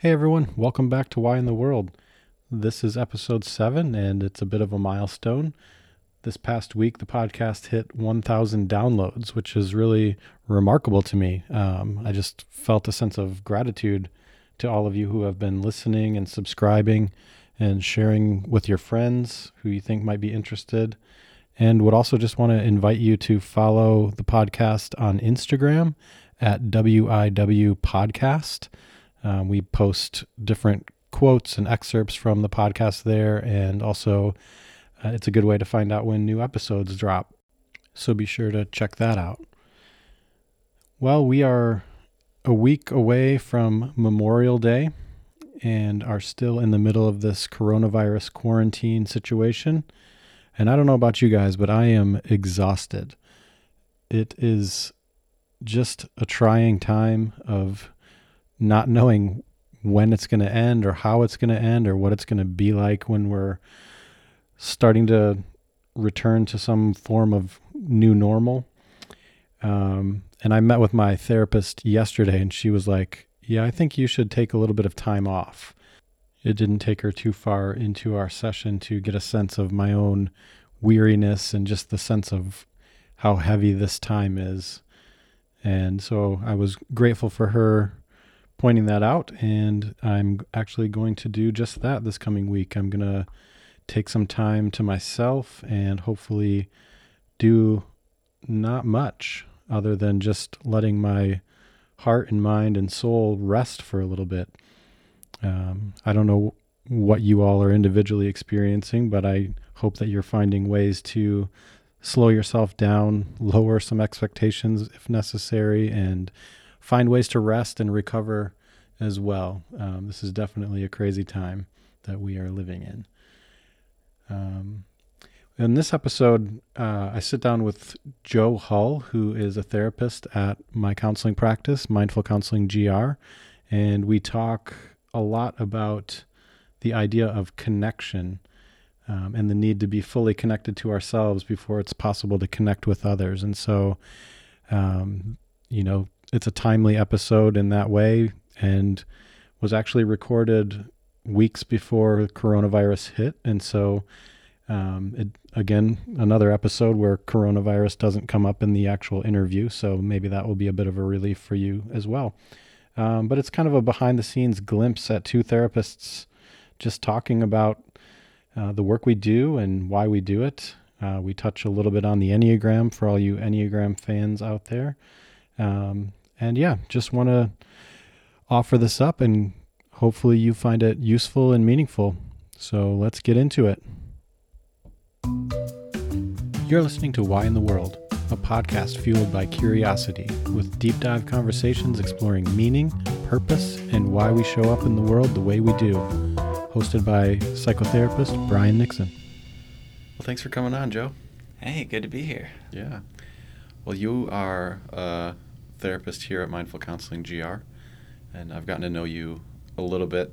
Hey everyone, welcome back to Why in the World. This is episode seven, and it's a bit of a milestone. This past week, the podcast hit 1,000 downloads, which is really remarkable to me. Um, I just felt a sense of gratitude to all of you who have been listening and subscribing and sharing with your friends who you think might be interested. And would also just want to invite you to follow the podcast on Instagram at WIW Podcast. Um, we post different quotes and excerpts from the podcast there, and also uh, it's a good way to find out when new episodes drop. So be sure to check that out. Well, we are a week away from Memorial Day and are still in the middle of this coronavirus quarantine situation. And I don't know about you guys, but I am exhausted. It is just a trying time of not knowing when it's going to end or how it's going to end or what it's going to be like when we're starting to return to some form of new normal. Um, and I met with my therapist yesterday, and she was like, Yeah, I think you should take a little bit of time off. It didn't take her too far into our session to get a sense of my own weariness and just the sense of how heavy this time is. And so I was grateful for her pointing that out. And I'm actually going to do just that this coming week. I'm going to take some time to myself and hopefully do not much other than just letting my heart and mind and soul rest for a little bit. Um, I don't know what you all are individually experiencing, but I hope that you're finding ways to slow yourself down, lower some expectations if necessary, and find ways to rest and recover as well. Um, this is definitely a crazy time that we are living in. Um, in this episode, uh, I sit down with Joe Hull, who is a therapist at my counseling practice, Mindful Counseling GR, and we talk a lot about the idea of connection um, and the need to be fully connected to ourselves before it's possible to connect with others. And so, um, you know, it's a timely episode in that way and was actually recorded weeks before coronavirus hit. And so, um, it, again, another episode where coronavirus doesn't come up in the actual interview. So maybe that will be a bit of a relief for you as well. Um, but it's kind of a behind the scenes glimpse at two therapists just talking about uh, the work we do and why we do it. Uh, we touch a little bit on the Enneagram for all you Enneagram fans out there. Um, and yeah, just want to offer this up and hopefully you find it useful and meaningful. So let's get into it. You're listening to Why in the World, a podcast fueled by curiosity with deep dive conversations exploring meaning, purpose, and why we show up in the world the way we do. Hosted by psychotherapist Brian Nixon. Well, thanks for coming on, Joe. Hey, good to be here. Yeah. Well, you are a therapist here at Mindful Counseling GR and I've gotten to know you a little bit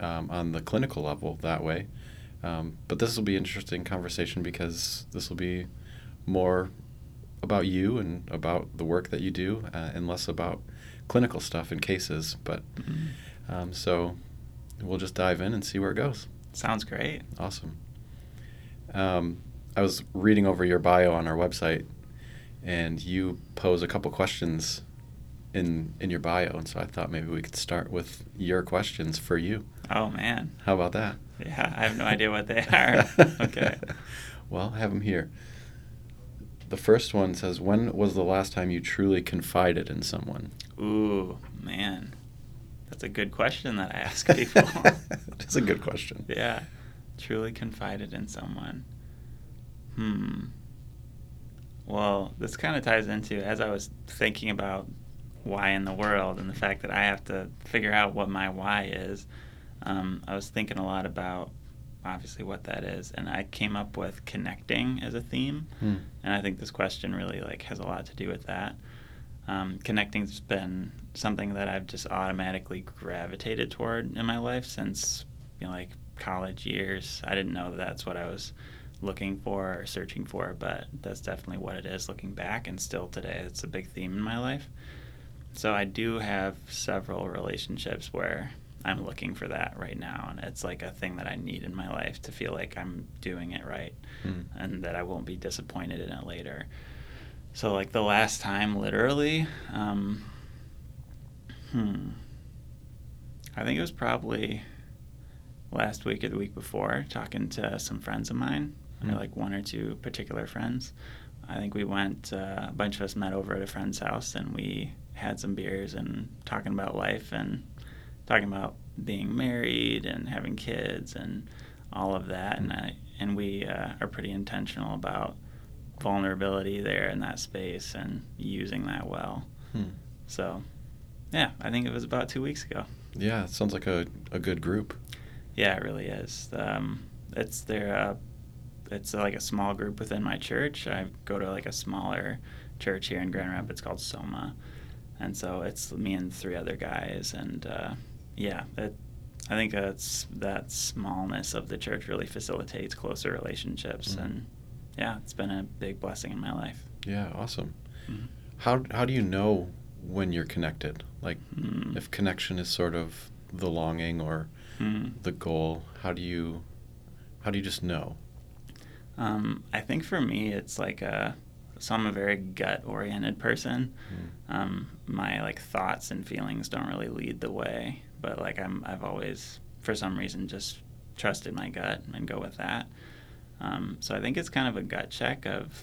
um, on the clinical level that way. Um, but this will be an interesting conversation because this will be more about you and about the work that you do, uh, and less about clinical stuff and cases. But mm-hmm. um, so we'll just dive in and see where it goes. Sounds great. Awesome. Um, I was reading over your bio on our website, and you pose a couple questions in in your bio, and so I thought maybe we could start with your questions for you. Oh man, how about that? Yeah, I have no idea what they are. okay. Well, I have them here. The first one says, "When was the last time you truly confided in someone?" Ooh, man, that's a good question that I ask people. It's a good question. Yeah, truly confided in someone. Hmm. Well, this kind of ties into as I was thinking about why in the world and the fact that I have to figure out what my why is. Um, I was thinking a lot about obviously what that is, and I came up with connecting as a theme, hmm. and I think this question really like has a lot to do with that. Um, connecting's been something that I've just automatically gravitated toward in my life since you know like college years. I didn't know that that's what I was looking for or searching for, but that's definitely what it is looking back, and still today it's a big theme in my life. So I do have several relationships where I'm looking for that right now, and it's like a thing that I need in my life to feel like I'm doing it right, Mm. and that I won't be disappointed in it later. So like the last time, literally, um, hmm, I think it was probably last week or the week before, talking to some friends of mine, or Mm. like one or two particular friends. I think we went, uh, a bunch of us met over at a friend's house and we had some beers and talking about life and talking about being married and having kids and all of that. And I, and we uh, are pretty intentional about vulnerability there in that space and using that well. Hmm. So, yeah, I think it was about two weeks ago. Yeah, it sounds like a, a good group. Yeah, it really is. Um, it's their, uh, it's like a small group within my church. I go to like a smaller church here in Grand Rapids called Soma, and so it's me and three other guys. And uh, yeah, it, I think that's that smallness of the church really facilitates closer relationships, Mhm. and yeah, it's been a big blessing in my life. Yeah, awesome. Mhm. How how do you know when you're connected? Like Mm. if connection is sort of the longing or Mm. the goal, how do you how do you just know? Um, I think for me, it's like a, so I'm a very gut oriented person. Mm. Um, my like thoughts and feelings don't really lead the way, but like I'm, I've always, for some reason, just trusted my gut and go with that. Um, so I think it's kind of a gut check of,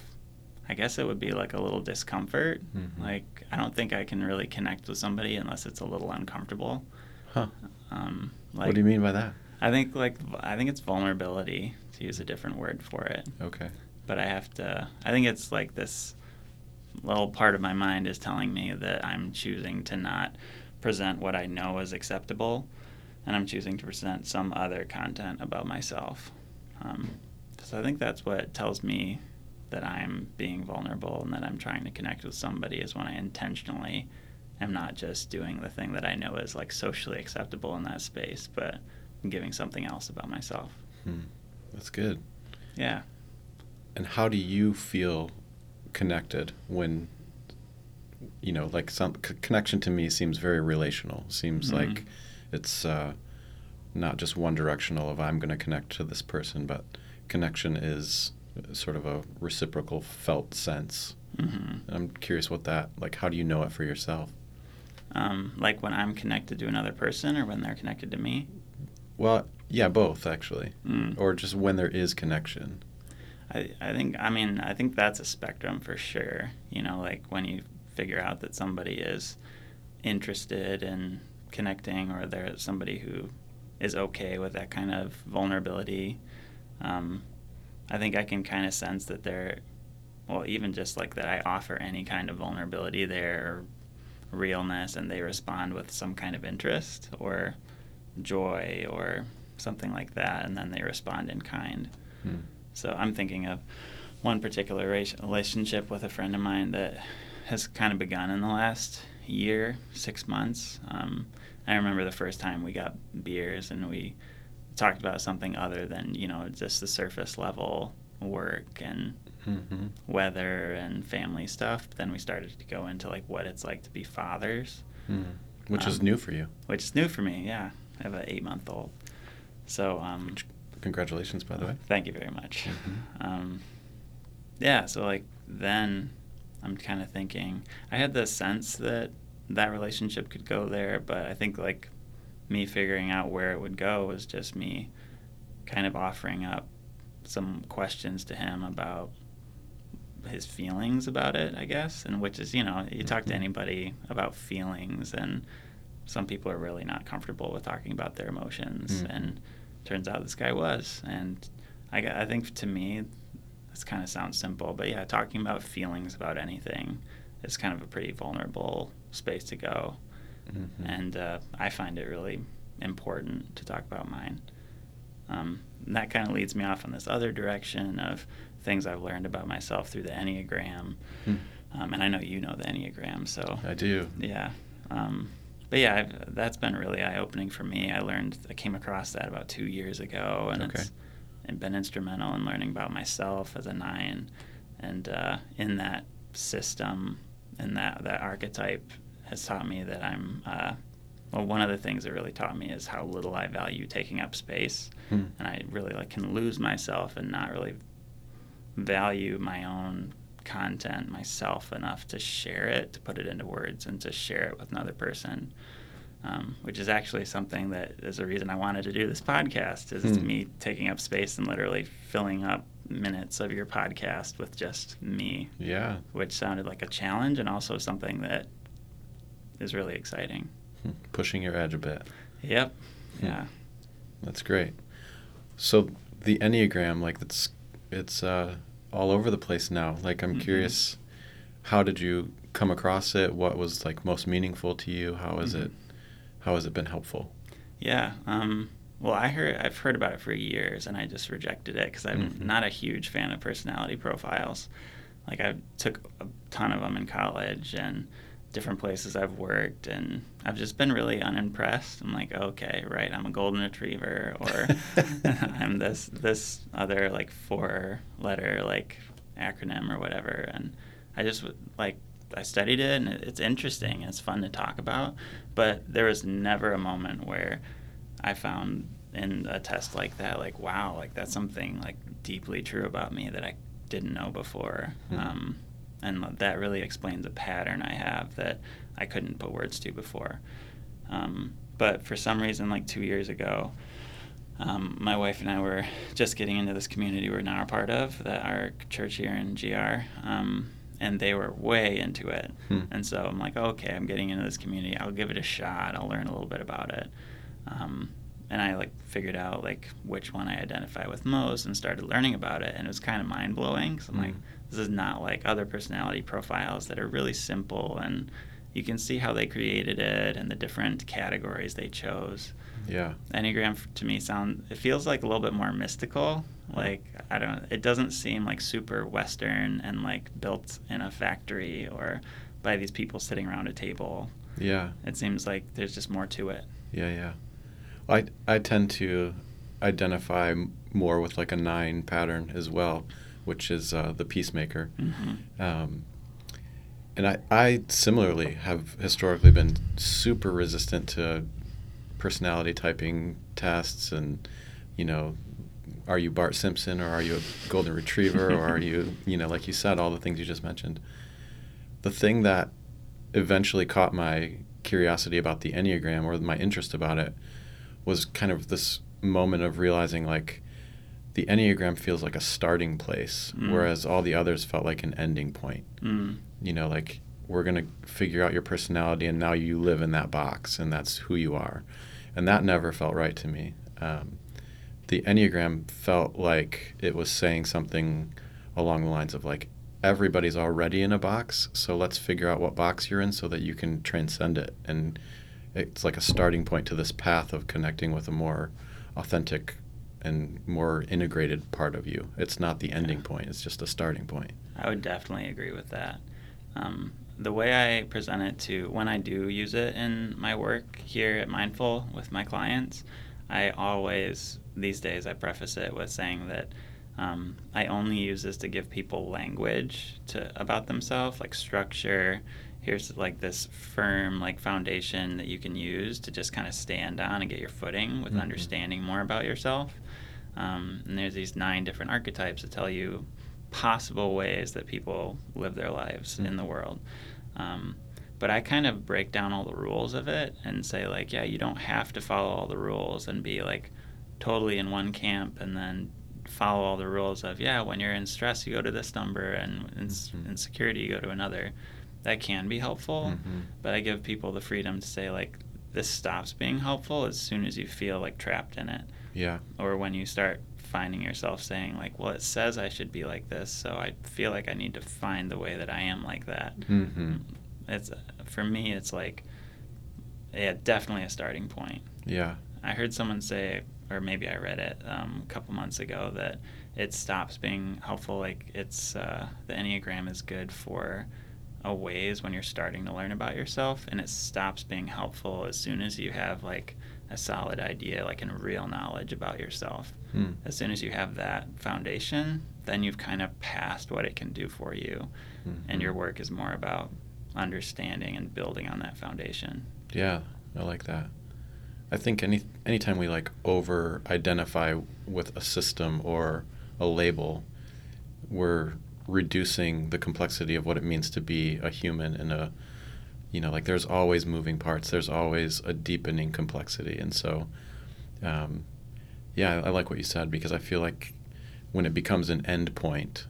I guess it would be like a little discomfort. Mhm. Like I don't think I can really connect with somebody unless it's a little uncomfortable. Huh. Um, like, what do you mean by that? I think like I think it's vulnerability to use a different word for it Okay. but I have to. I think it's like this little part of my mind is telling me that I'm choosing to not present what I know is acceptable, and I'm choosing to present some other content about myself. Um, so I think that's what tells me that I'm being vulnerable and that I'm trying to connect with somebody is when I intentionally am not just doing the thing that I know is like socially acceptable in that space, but I'm giving something else about myself. Hmm. That's good. Yeah. And how do you feel connected when you know, like some c- connection to me seems very relational. Seems Mhm. like it's uh, not just one directional of I'm going to connect to this person, but connection is sort of a reciprocal felt sense. hmm I'm curious what that like. How do you know it for yourself? Um, like when I'm connected to another person or when they're connected to me. Well, yeah, both actually, Mm. or just when there is connection. I, I think I mean I think that's a spectrum for sure. You know, like when you figure out that somebody is interested in connecting or they're somebody who is okay with that kind of vulnerability. Um, I think I can kind of sense that they're well, even just like that I offer any kind of vulnerability there or realness and they respond with some kind of interest or joy or something like that and then they respond in kind. Hmm. So I'm thinking of one particular relationship with a friend of mine that has kind of begun in the last year, six months. Um, I remember the first time we got beers and we talked about something other than you know just the surface level work and hmm weather and family stuff. But then we started to go into like what it's like to be fathers, Hmm. Which is Um, new for you. which is new for me. Yeah, I have an eight month old. So um, Congratulations, by the way. Thank you very much. Mhm. Um, yeah, so like then I'm kind of thinking I had the sense that that relationship could go there, but I think like me figuring out where it would go was just me kind of offering up some questions to him about his feelings about it, I guess, and which is, you know, you talk to Mhm. anybody about feelings and some people are really not comfortable with talking about their emotions Mhm. and turns out this guy was and I, I think to me this kind of sounds simple but yeah talking about feelings about anything is kind of a pretty vulnerable space to go Mhm. and uh, i find it really important to talk about mine um, and that kind of leads me off in this other direction of things i've learned about myself through the enneagram Hmm. um, and i know you know the enneagram so I do. yeah. Um, but yeah, I've, that's been really eye opening for me. I learned, I came across that about two years ago, and Okay. it's and been instrumental in learning about myself as a nine, and uh, in that system, and that that archetype has taught me that I'm uh, well, one of the things it really taught me is how little I value taking up space, hmm. and I really like can lose myself and not really value my own content myself enough to share it, to put it into words, and to share it with another person. Um, which is actually something that is the reason I wanted to do this podcast. Is hmm. me taking up space and literally filling up minutes of your podcast with just me. Yeah. Which sounded like a challenge and also something that is really exciting. Hmm. Pushing your edge a bit. Yep. Hmm. Yeah. That's great. So the Enneagram, like it's it's uh, all over the place now. Like I'm mm-hmm. curious, how did you come across it? What was like most meaningful to you? How is mm-hmm. it? How has it been helpful? Yeah. Um, well, I heard I've heard about it for years, and I just rejected it because I'm mm-hmm. not a huge fan of personality profiles. Like I took a ton of them in college and different places I've worked, and I've just been really unimpressed. I'm like, okay, right, I'm a golden retriever, or I'm this this other like four letter like acronym or whatever, and I just like I studied it, and it's interesting. It's fun to talk about, but there was never a moment where I found in a test like that, like wow, like that's something like deeply true about me that I didn't know before. Mm-hmm. Um, and that really explains a pattern I have that I couldn't put words to before. Um, but for some reason, like two years ago, um, my wife and I were just getting into this community we're now a part of, that our church here in GR, um, and they were way into it. Hmm. And so I'm like, okay, I'm getting into this community. I'll give it a shot. I'll learn a little bit about it. Um, and I like figured out like which one I identify with most and started learning about it, and it was kind of mind blowing. So I'm mm. like, this is not like other personality profiles that are really simple and you can see how they created it and the different categories they chose. Yeah. Enneagram to me sound it feels like a little bit more mystical. Like I don't it doesn't seem like super western and like built in a factory or by these people sitting around a table. Yeah. It seems like there's just more to it. Yeah, yeah. I I tend to identify more with like a nine pattern as well, which is uh, the peacemaker. Mm-hmm. Um, and I, I similarly have historically been super resistant to personality typing tests and you know are you Bart Simpson or are you a golden retriever or are you you know like you said all the things you just mentioned the thing that eventually caught my curiosity about the enneagram or my interest about it was kind of this moment of realizing like the enneagram feels like a starting place mm. whereas all the others felt like an ending point mm. you know like we're going to figure out your personality and now you live in that box and that's who you are and that never felt right to me um, the enneagram felt like it was saying something along the lines of like everybody's already in a box so let's figure out what box you're in so that you can transcend it and it's like a starting point to this path of connecting with a more authentic and more integrated part of you. It's not the ending yeah. point, it's just a starting point. I would definitely agree with that. Um, the way I present it to when I do use it in my work here at Mindful with my clients, I always, these days, I preface it with saying that um, I only use this to give people language to about themselves, like structure, here's like this firm like foundation that you can use to just kind of stand on and get your footing with mm-hmm. understanding more about yourself um, and there's these nine different archetypes that tell you possible ways that people live their lives mm-hmm. in the world um, but i kind of break down all the rules of it and say like yeah you don't have to follow all the rules and be like totally in one camp and then follow all the rules of yeah when you're in stress you go to this number and in, mm-hmm. in security you go to another that can be helpful. Mm-hmm. But I give people the freedom to say like this stops being helpful as soon as you feel like trapped in it. Yeah. Or when you start finding yourself saying like, well, it says I should be like this, so I feel like I need to find the way that I am like that. Mm-hmm. It's for me, it's like, yeah, definitely a starting point. Yeah. I heard someone say, or maybe I read it um, a couple months ago that it stops being helpful. Like it's uh, the enneagram is good for a ways when you're starting to learn about yourself and it stops being helpful as soon as you have like a solid idea like in real knowledge about yourself hmm. as soon as you have that foundation then you've kind of passed what it can do for you mm-hmm. and your work is more about understanding and building on that foundation yeah I like that. I think any anytime we like over identify with a system or a label, we're reducing the complexity of what it means to be a human in a you know like there's always moving parts. There's always a deepening complexity. And so um, yeah I, I like what you said because i feel like when it becomes an end point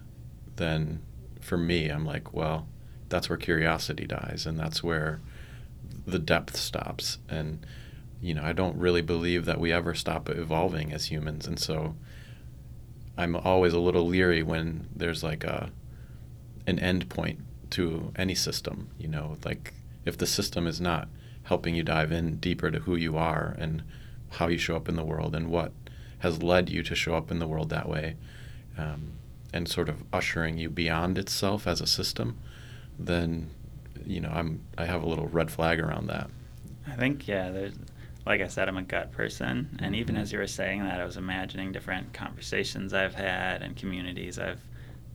then for me i'm like well that's where curiosity dies and that's where the depth stops. And you know i don't really believe that we ever stop evolving as humans. And so i'm always a little leery when there's like a an end point to any system you know? Like if the system is not helping you dive in deeper to who you are and how you show up in the world and what has led you to show up in the world that way um, and sort of ushering you beyond itself as a system then you know i'm i have a little red flag around that. I think yeah there's like i said i'm a gut person. And even as you were saying that i was imagining different conversations i've had and communities i've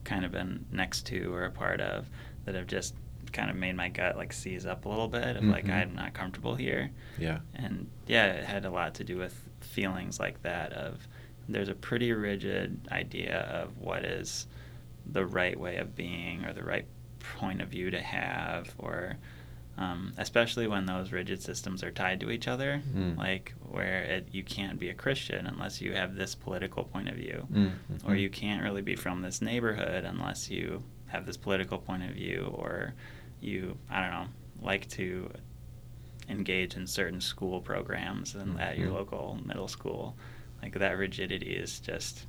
kind of been next to or a part of that have just kind of made my gut like seize up a little bit of like Mhm. i'm not comfortable here. Yeah. And yeah it had a lot to do with feelings like that of there's a pretty rigid idea of what is the right way of being or the right point of view to have or um, especially when those rigid systems are tied to each other Mm. like where it, you can't be a christian unless you have this political point of view Mm, or mhm. you can't really be from this neighborhood unless you have this political point of view or you i don't know like to engage in certain school programs and at your Mhm. local middle school like that rigidity is just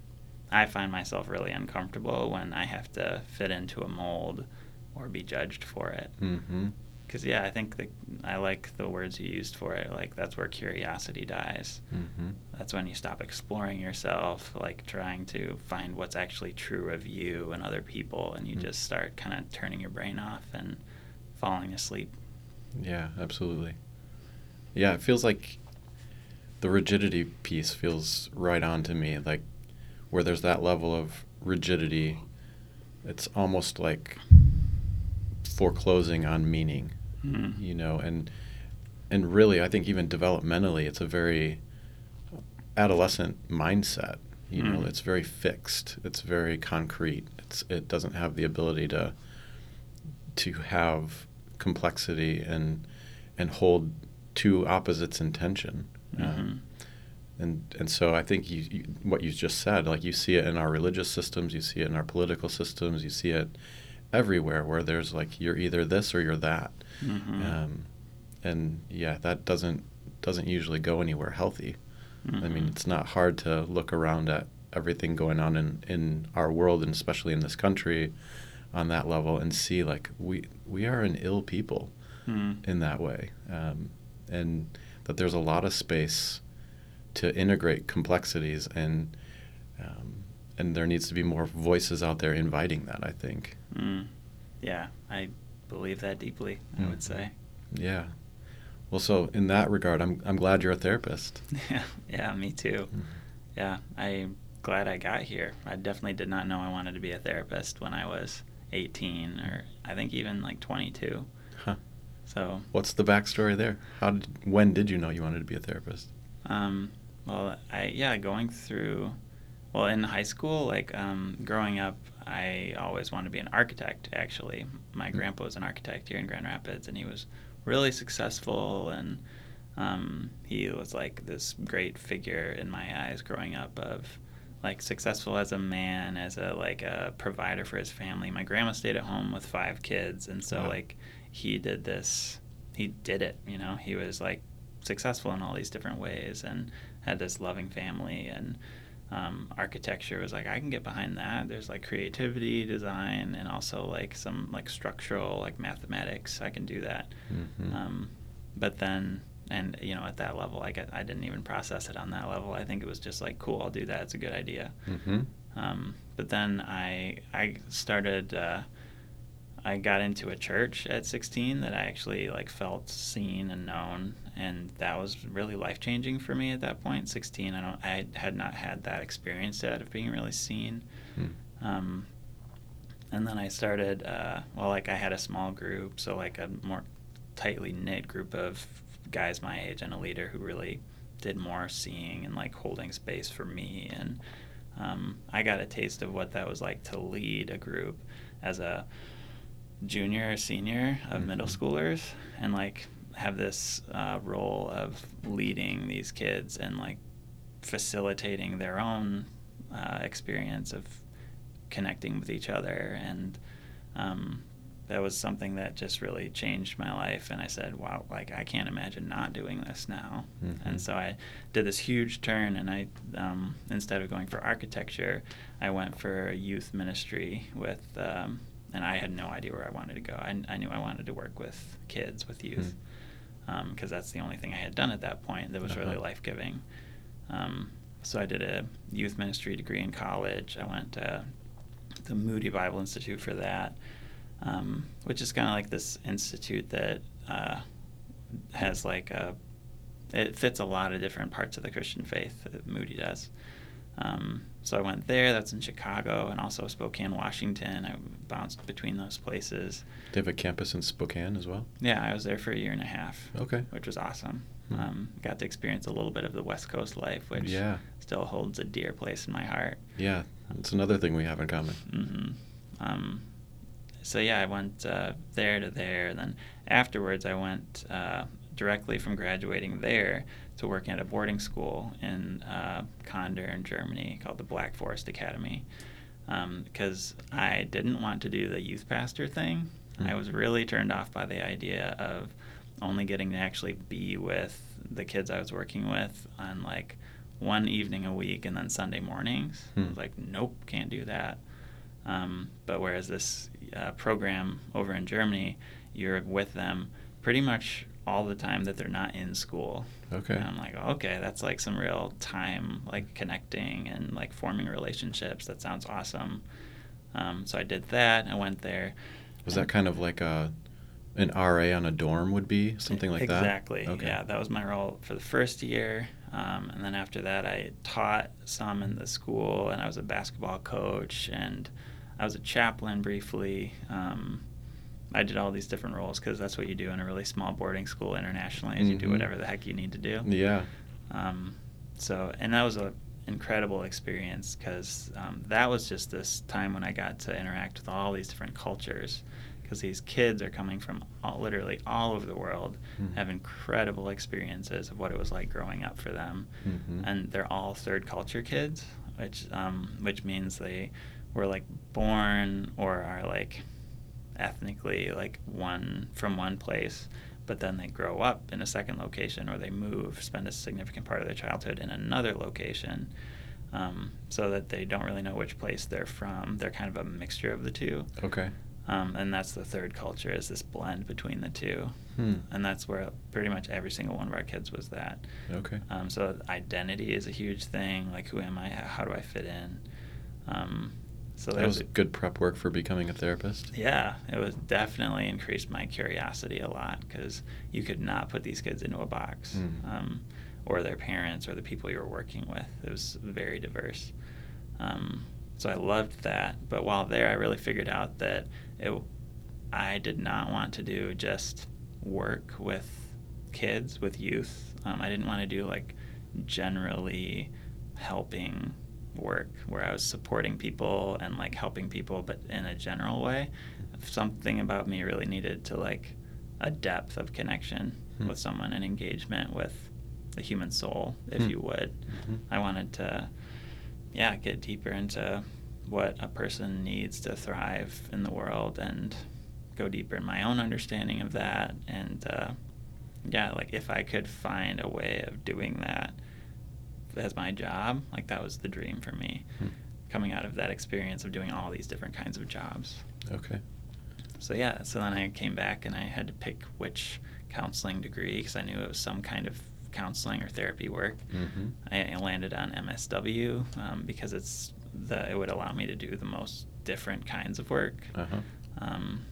i find myself really uncomfortable when i have to fit into a mold or be judged for it Mhm. Because yeah i think that i like the words you used for it like that's where curiosity dies Mhm. that's when you stop exploring yourself like trying to find what's actually true of you and other people and you Mm. just start kind of turning your brain off and falling asleep Yeah, absolutely. Yeah, it feels like the rigidity piece feels right on to me. Like where there's that level of rigidity, it's almost like foreclosing on meaning, Mhm. you know, and and really I think even developmentally it's a very adolescent mindset. You know, Mm. it's very fixed. It's very concrete. It's it doesn't have the ability to to have complexity and and hold two opposites in tension. Mhm. Um, and and so I think you, you what you just said, like you see it in our religious systems, you see it in our political systems, you see it everywhere where there's like you're either this or you're that. Mhm. Um, and yeah, that doesn't doesn't usually go anywhere healthy. I mean, Mhm. it's not hard to look around at everything going on in, in our world and especially in this country on that level and see like we we are an ill people Mhm. in that way um, and that there's a lot of space to integrate complexities and um, and there needs to be more voices out there inviting that I think Mm. yeah i believe that deeply i would say yeah well so in that regard I'm I'm glad you're a therapist yeah yeah me too Mhm. yeah i'm glad i got here i definitely did not know i wanted to be a therapist when i was 18 or i think even like 22 Huh. so What's the backstory there? How did when did you know you wanted to be a therapist? Um, well, I yeah, going through, well, in high school, like um, growing up, I always wanted to be an architect. Actually, my Mm. grandpa was an architect here in Grand Rapids, and he was really successful, and um, he was like this great figure in my eyes growing up of like successful as a man, as a like a provider for his family. My grandma stayed at home with five kids, and so Wow. like he did this, he did it. You know, he was like successful in all these different ways and had this loving family and um, architecture was like I can get behind that. There's like creativity, design, and also like some like structural like mathematics. I can do that. Mhm. Um, but then and you know at that level I get I didn't even process it on that level. I think it was just like cool. I'll do that. It's a good idea. Mhm. Um, but then I I started uh, I got into a church at 16 that I actually like felt seen and known, and that was really life changing for me at that point. 16, I don't I had not had that experience yet of being really seen. Mm. Um, and then I started, uh, well, like I had a small group, so like a more tightly knit group of guys my age and a leader who really did more seeing and like holding space for me and um, I got a taste of what that was like to lead a group as a junior or senior of mm-hmm. middle schoolers and like have this uh, role of leading these kids and like facilitating their own uh, experience of connecting with each other. And um, that was something that just really changed my life. And i said wow like i can't imagine not doing this now. Mm-hmm. and so i did this huge turn and i um, instead of going for architecture i went for youth ministry with um, and i had no idea where i wanted to go. I, I knew i wanted to work with kids with youth because um, that's the only thing i had done at that point that was uh-huh. really life-giving um, so i did a youth ministry degree in college i went to the moody bible institute for that um, which is kind of like this institute that uh, has like a it fits a lot of different parts of the Christian faith that Moody does. Um, so I went there. That's in Chicago, and also Spokane, Washington. I bounced between those places. They have a campus in Spokane as well. Yeah, I was there for a year and a half. Okay, which was awesome. Hmm. Um, got to experience a little bit of the West Coast life, which yeah. still holds a dear place in my heart. Yeah, it's another thing we have in common. Mm-hmm. Um, so yeah, I went uh, there to there. And then afterwards, I went uh, directly from graduating there to working at a boarding school in uh, Kandern in Germany called the Black Forest Academy. Because um, I didn't want to do the youth pastor thing. Mm-hmm. I was really turned off by the idea of only getting to actually be with the kids I was working with on like one evening a week and then Sunday mornings. Hmm. I was like, nope, can't do that. Um, but whereas this uh, program over in Germany, you're with them pretty much all the time that they're not in school. Okay. And I'm like, okay, that's like some real time, like connecting and like forming relationships. That sounds awesome. Um, so I did that. I went there. Was that kind of like a an RA on a dorm would be something like exactly. that? Exactly. Okay. Yeah, that was my role for the first year, um, and then after that, I taught some in the school, and I was a basketball coach, and I was a chaplain briefly. Um, I did all these different roles because that's what you do in a really small boarding school internationally. Is mm-hmm. you do mm-hmm. whatever the heck you need to do. Yeah. Um, so, and that was an incredible experience because um, that was just this time when I got to interact with all these different cultures. Because these kids are coming from all, literally all over the world, mm-hmm. have incredible experiences of what it was like growing up for them, mm-hmm. and they're all third culture kids, which um, which means they were like born or are like ethnically like one from one place but then they grow up in a second location or they move spend a significant part of their childhood in another location um, so that they don't really know which place they're from. They're kind of a mixture of the two. Okay. Um, and that's the third culture is this blend between the two. Hmm. and that's where pretty much every single one of our kids was that. Okay. Um, so identity is a huge thing. Like who am i? How do i fit in? Um, so that was good prep work for becoming a therapist. Yeah, it was definitely increased my curiosity a lot because you could not put these kids into a box, mm. um, or their parents, or the people you were working with. It was very diverse. Um, so I loved that. But while there, I really figured out that it, I did not want to do just work with kids, with youth. Um, I didn't want to do like generally helping work where I was supporting people and like helping people, but in a general way. Something about me really needed to like a depth of connection hmm. with someone and engagement with the human soul, if hmm. you would. Mm-hmm. I wanted to, yeah, get deeper into what a person needs to thrive in the world and go deeper in my own understanding of that. And uh, yeah, like if I could find a way of doing that as my job, like that was the dream for me. Hmm. Coming out of that experience of doing all these different kinds of jobs. Okay. So yeah, so then I came back and I had to pick which counseling degree because I knew it was some kind of counseling or therapy work. Mm-hmm. I, landed on MSW um, because it's the it would allow me to do the most different kinds of work. Uh-huh. Um,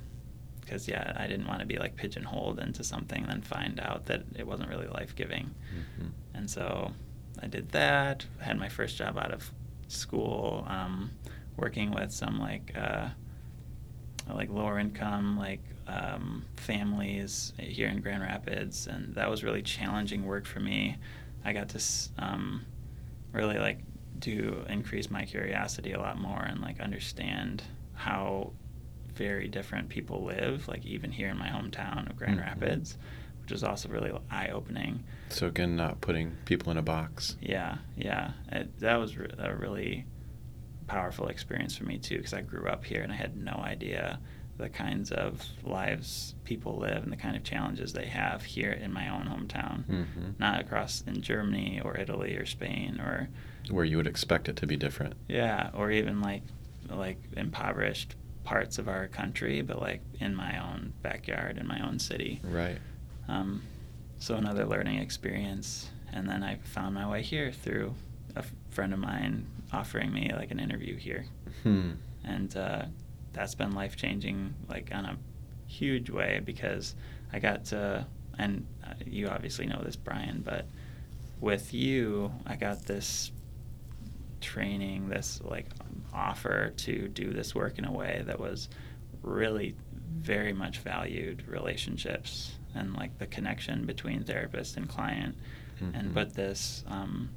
because yeah, I didn't want to be like pigeonholed into something and then find out that it wasn't really life giving. Mm-hmm. And so I did that. Had my first job out of school, um, working with some like uh, like lower income like um, families here in Grand Rapids, and that was really challenging work for me. I got to um, really like do increase my curiosity a lot more and like understand how very different people live, like even here in my hometown of Grand mm-hmm. Rapids, which is also really eye opening. So again, not putting people in a box. Yeah, yeah, it, that was re- a really powerful experience for me too, because I grew up here and I had no idea the kinds of lives people live and the kind of challenges they have here in my own hometown, mm-hmm. not across in Germany or Italy or Spain or where you would expect it to be different. Yeah, or even like like impoverished parts of our country, but like in my own backyard in my own city. Right. Um, so another learning experience, and then I found my way here through a friend of mine offering me like an interview here, hmm. and uh, that's been life changing, like on a huge way because I got to, and uh, you obviously know this, Brian, but with you, I got this training, this like offer to do this work in a way that was really very much valued relationships and like the connection between therapist and client mm-hmm. and put this um,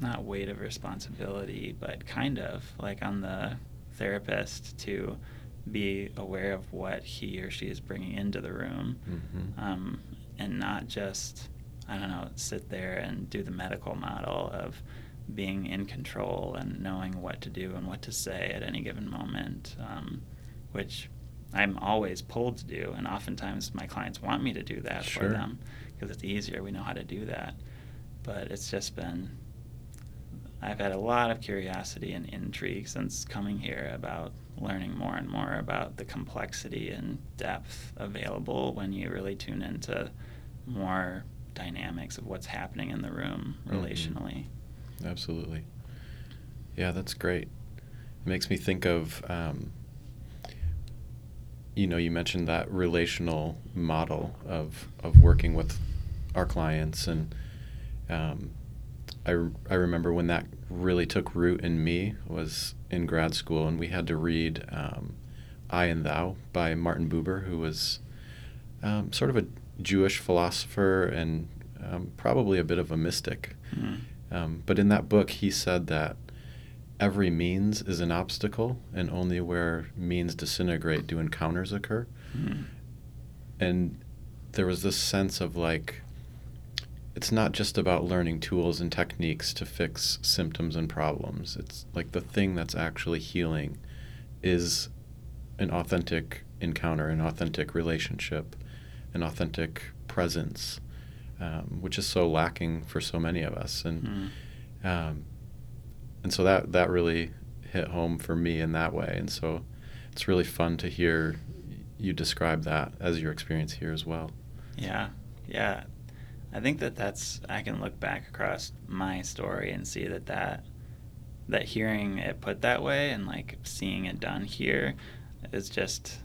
not weight of responsibility but kind of like on the therapist to be aware of what he or she is bringing into the room mm-hmm. um, and not just i don't know sit there and do the medical model of being in control and knowing what to do and what to say at any given moment um, which i'm always pulled to do and oftentimes my clients want me to do that sure. for them because it's easier we know how to do that but it's just been I've had a lot of curiosity and intrigue since coming here about learning more and more about the complexity and depth available when you really tune into more dynamics of what's happening in the room mm-hmm. relationally. Mm-hmm. Absolutely. Yeah, that's great. It makes me think of, um, you know, you mentioned that relational model of, of working with our clients and um, I, I remember when that really took root in me was in grad school, and we had to read um, I and Thou by Martin Buber, who was um, sort of a Jewish philosopher and um, probably a bit of a mystic. Mm. but in that book, he said that every means is an obstacle, and only where means disintegrate do encounters occur. Mm. And there was this sense of like, it's not just about learning tools and techniques to fix symptoms and problems. It's like the thing that's actually healing is an authentic encounter, an authentic relationship, an authentic presence, um, which is so lacking for so many of us. And mm. um, and so that that really hit home for me in that way. And so it's really fun to hear you describe that as your experience here as well. Yeah, yeah. I think that that's I can look back across my story and see that that that hearing it put that way and like seeing it done here is just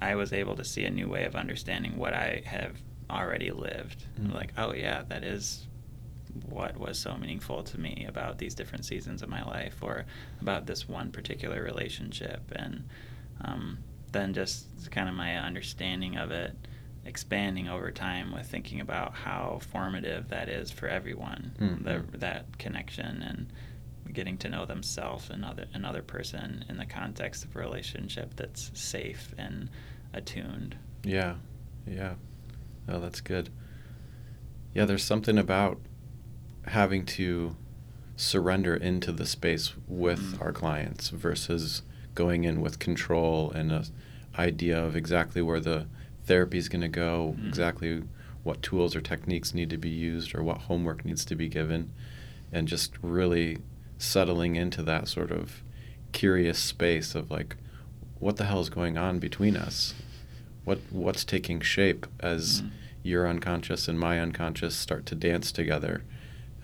I was able to see a new way of understanding what I have already lived. Mm-hmm. Like, oh yeah, that is what was so meaningful to me about these different seasons of my life or about this one particular relationship. And um, then just kind of my understanding of it expanding over time with thinking about how formative that is for everyone mm-hmm. the, that connection and getting to know themselves and other another person in the context of a relationship that's safe and attuned. Yeah. Yeah. Oh that's good. Yeah there's something about having to surrender into the space with mm-hmm. our clients versus going in with control and a idea of exactly where the therapy is going to go, mm-hmm. exactly what tools or techniques need to be used, or what homework needs to be given, and just really settling into that sort of curious space of like, what the hell is going on between us? What what's taking shape as mm-hmm. your unconscious and my unconscious start to dance together,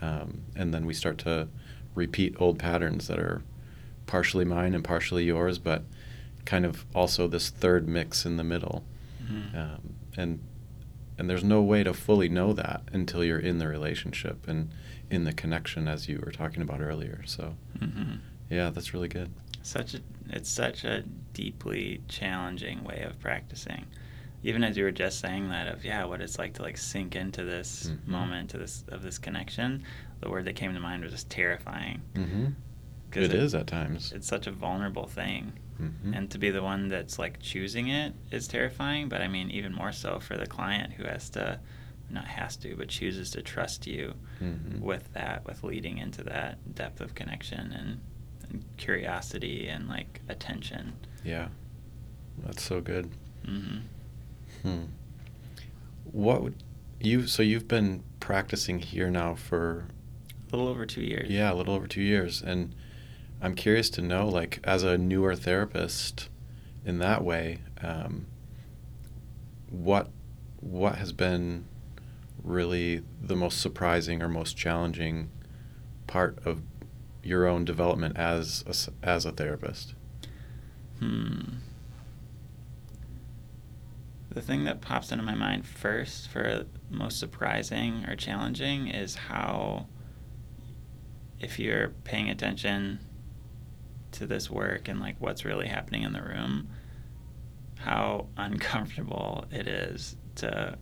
um, and then we start to repeat old patterns that are partially mine and partially yours, but kind of also this third mix in the middle. Mm-hmm. Um, and and there's no way to fully know that until you're in the relationship and in the connection as you were talking about earlier. So, mm-hmm. yeah, that's really good. Such a it's such a deeply challenging way of practicing. Even as you were just saying that of yeah, what it's like to like sink into this Mhm. moment to this of this connection, the word that came to mind was just terrifying. Mm-hmm. 'Cause It is at times. It's such a vulnerable thing. Mhm. And to be the one that's like choosing it is terrifying, but I mean even more so for the client who has to not has to, but chooses to trust you Mhm. with that, with leading into that depth of connection and, and curiosity and like attention. Yeah, that's so good. Hmm. What would you? So you've been practicing here now for A little over two years. yeah, a little over two years, and I'm curious to know, like, as a newer therapist, in that way, um, what what has been really the most surprising or most challenging part of your own development as a, as a therapist? Hmm. The thing that pops into my mind first for most surprising or challenging is how, if you're paying attention to this work and like what's really happening in the room, how uncomfortable it is to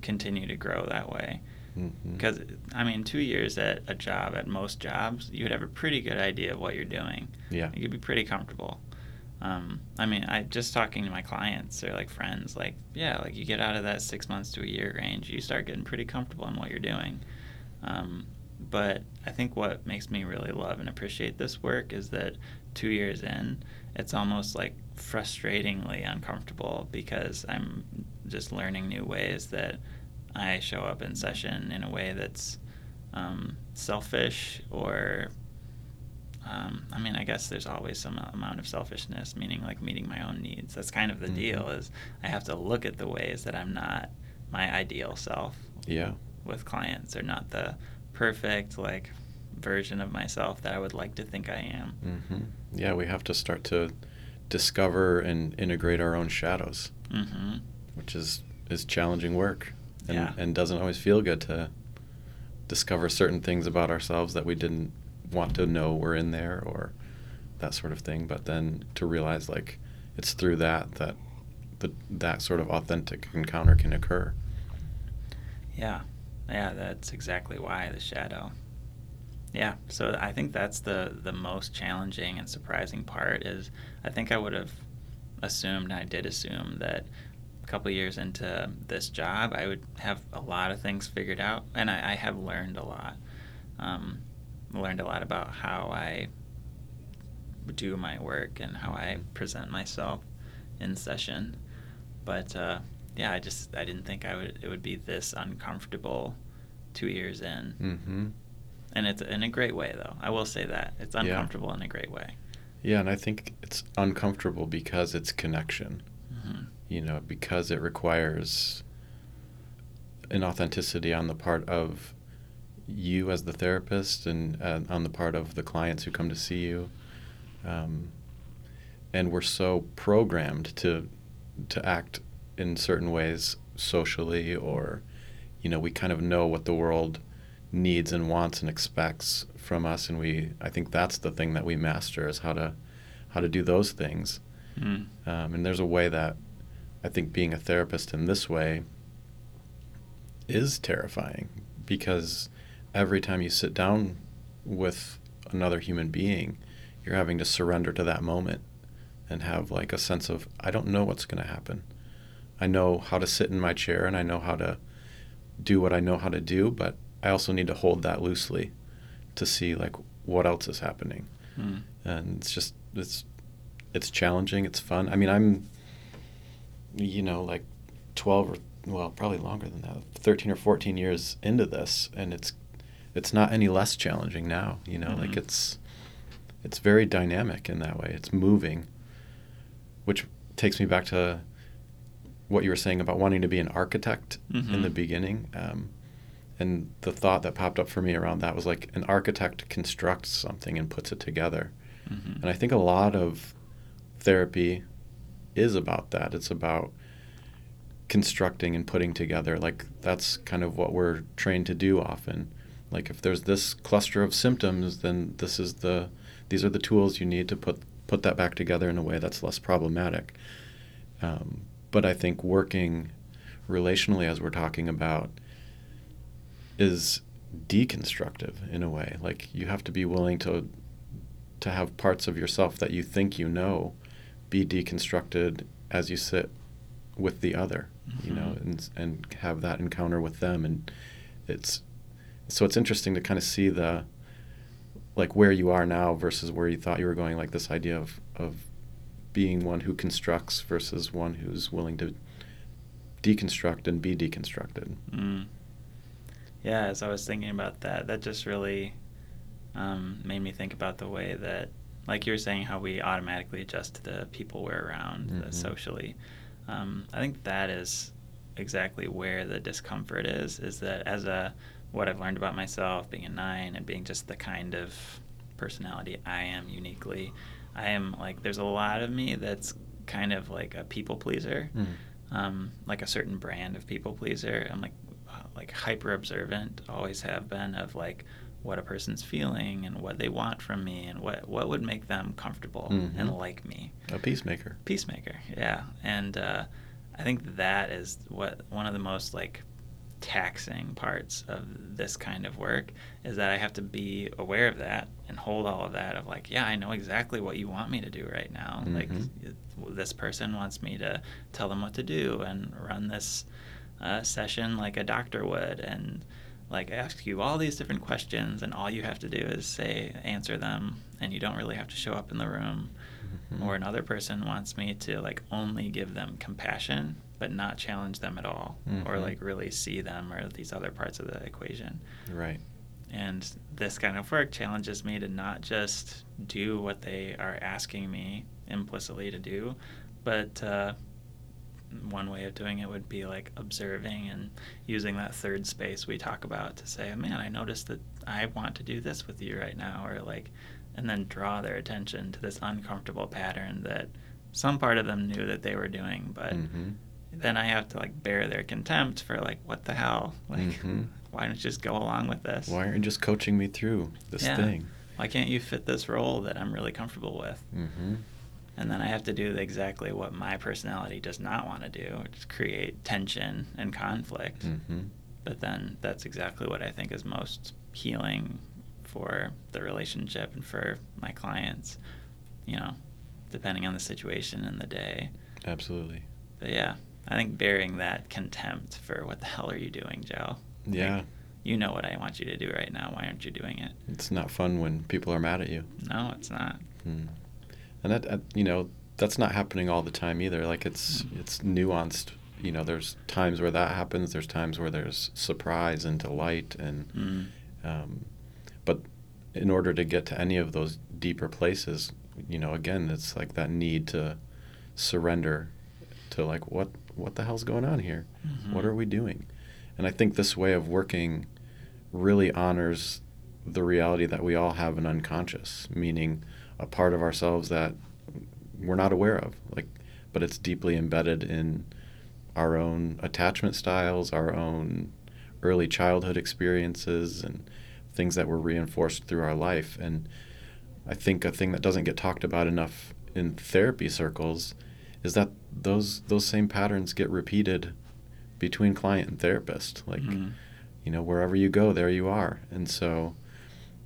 continue to grow that way. Mm-hmm. Because, I mean, two years at a job, at most jobs, you would have a pretty good idea of what you're doing. Yeah. You'd be pretty comfortable. Um, I mean, I just talking to my clients or like friends, like, yeah, like you get out of that six months to a year range, you start getting pretty comfortable in what you're doing. Um, but I think what makes me really love and appreciate this work is that two years in, it's almost like frustratingly uncomfortable because I'm just learning new ways that I show up in session in a way that's um, selfish or um, I mean, I guess there's always some amount of selfishness, meaning like meeting my own needs. That's kind of the Mhm. deal. Is I have to look at the ways that I'm not my ideal self Yeah. with clients, or not the perfect like version of myself that I would like to think I am. hmm Yeah, we have to start to discover and integrate our own shadows, hmm which is is challenging work, and Yeah. and doesn't always feel good to discover certain things about ourselves that we didn't want to know were in there or that sort of thing. But then to realize like it's through that that the, that sort of authentic encounter can occur. Yeah, yeah, that's exactly why the shadow. Yeah, so I think that's the the most challenging and surprising part is I think I would have assumed I did assume that a couple years into this job I would have a lot of things figured out and I, I have learned a lot. Um, learned a lot about how I do my work and how I present myself in session. But uh, yeah, I just I didn't think I would it would be this uncomfortable two years in, Mm-hmm. and it's in a great way though. I will say that it's Yeah. uncomfortable in a great way. Yeah, and I think it's uncomfortable because it's connection. hmm you know, because it requires an authenticity on the part of you as the therapist and uh, on the part of the clients who come to see you. Um, and we're so programmed to to act in certain ways socially or you know we kind of know what the world needs and wants and expects from us and we I think that's the thing that we master is how to how to do those things Mm. um, and there's a way that I think being a therapist in this way is terrifying because every time you sit down with another human being, you're having to surrender to that moment and have like a sense of, I don't know what's going to happen. I know how to sit in my chair and I know how to do what I know how to do, but I also need to hold that loosely to see like what else is happening Mm. and it's just it's it's challenging it's fun i mean i'm you know like 12 or well probably longer than that 13 or 14 years into this and it's it's not any less challenging now you know like Mhm. it's it's very dynamic in that way it's moving which takes me back to what you were saying about wanting to be an architect in the Mhm. beginning um, and the thought that popped up for me around that was like an architect constructs something and puts it together Mhm. and I think a lot of therapy is about that. It's about constructing and putting together. Like that's kind of what we're trained to do often. Like if there's this cluster of symptoms, then this is the these are the tools you need to put put that back together in a way that's less problematic. Um, but I think working relationally, as we're talking about, is deconstructive in a way. Like you have to be willing to to have parts of yourself that you think you know be deconstructed as you sit with the other, mm-hmm. you know, mm-hmm. and and have that encounter with them and it's so it's interesting to kind of see the like where you are now versus where you thought you were going like this idea of of being one who constructs versus one who's willing to deconstruct and be deconstructed mm. yeah as i was thinking about that that just really um, made me think about the way that like you were saying how we automatically adjust to the people we're around mm-hmm. socially um, i think that is exactly where the discomfort is is that as a what I've learned about myself, being a nine, and being just the kind of personality I am uniquely. I am like, there's a lot of me that's kind of like a people pleaser, mm. um, like a certain brand of people pleaser. I'm like, uh, like hyper observant, always have been of like what a person's feeling and what they want from me and what what would make them comfortable mm-hmm. and like me. A peacemaker. Peacemaker, yeah, and uh, I think that is what one of the most like taxing parts of this kind of work is that I have to be aware of that and hold all of that of like, yeah, I know exactly what you want me to do right now. Mm-hmm. Like this person wants me to tell them what to do and run this uh, session like a doctor would and like ask you all these different questions and all you have to do is say answer them and you don't really have to show up in the room mm-hmm. or another person wants me to like only give them compassion but not challenge them at all mm-hmm. or like really see them or these other parts of the equation. Right. And this kind of work challenges me to not just do what they are asking me implicitly to do, but uh, one way of doing it would be like observing and using that third space we talk about to say, man, I noticed that I want to do this with you right now, or like, and then draw their attention to this uncomfortable pattern that some part of them knew that they were doing, but mm-hmm then I have to like bear their contempt for like what the hell like mm-hmm. why don't you just go along with this why aren't you just coaching me through this yeah. thing why can't you fit this role that I'm really comfortable with mm-hmm. and then I have to do exactly what my personality does not want to do which is create tension and conflict mm-hmm. but then that's exactly what I think is most healing for the relationship and for my clients you know depending on the situation and the day absolutely but yeah I think bearing that contempt for what the hell are you doing, Joe? Yeah. Like, you know what I want you to do right now. Why aren't you doing it? It's not fun when people are mad at you. No, it's not. Hmm. And that, you know, that's not happening all the time either. Like it's mm. it's nuanced. You know, there's times where that happens. There's times where there's surprise and delight, and mm. um, but in order to get to any of those deeper places, you know, again, it's like that need to surrender to like what what the hell's going on here? Mm-hmm. What are we doing? And I think this way of working really honors the reality that we all have an unconscious, meaning a part of ourselves that we're not aware of, like, but it's deeply embedded in our own attachment styles, our own early childhood experiences, and things that were reinforced through our life. And I think a thing that doesn't get talked about enough in therapy circles is that those those same patterns get repeated between client and therapist. Like, mm-hmm. you know, wherever you go, there you are. And so,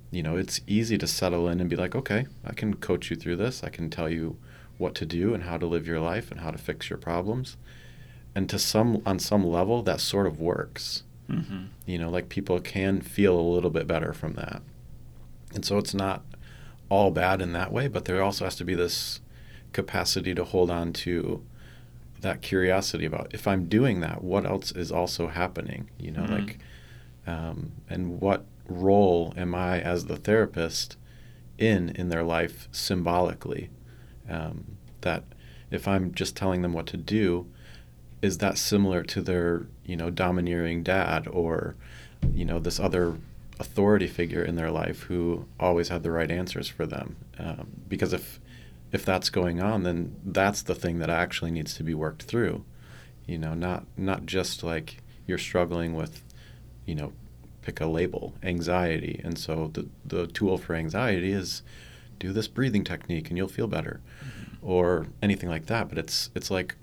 you know, it's easy to settle in and be like, okay, I can coach you through this. I can tell you what to do and how to live your life and how to fix your problems. And to some on some level, that sort of works. Mm-hmm. You know, like people can feel a little bit better from that. And so it's not all bad in that way, but there also has to be this capacity to hold on to that curiosity about if I'm doing that, what else is also happening? You know, mm-hmm. like, um, and what role am I as the therapist in in their life symbolically? Um, that if I'm just telling them what to do, is that similar to their you know domineering dad or you know this other authority figure in their life who always had the right answers for them? Um, because if if that's going on, then that's the thing that actually needs to be worked through. You know, not not just like you're struggling with, you know, pick a label, anxiety. And so the the tool for anxiety is do this breathing technique and you'll feel better or anything like that but it's it's like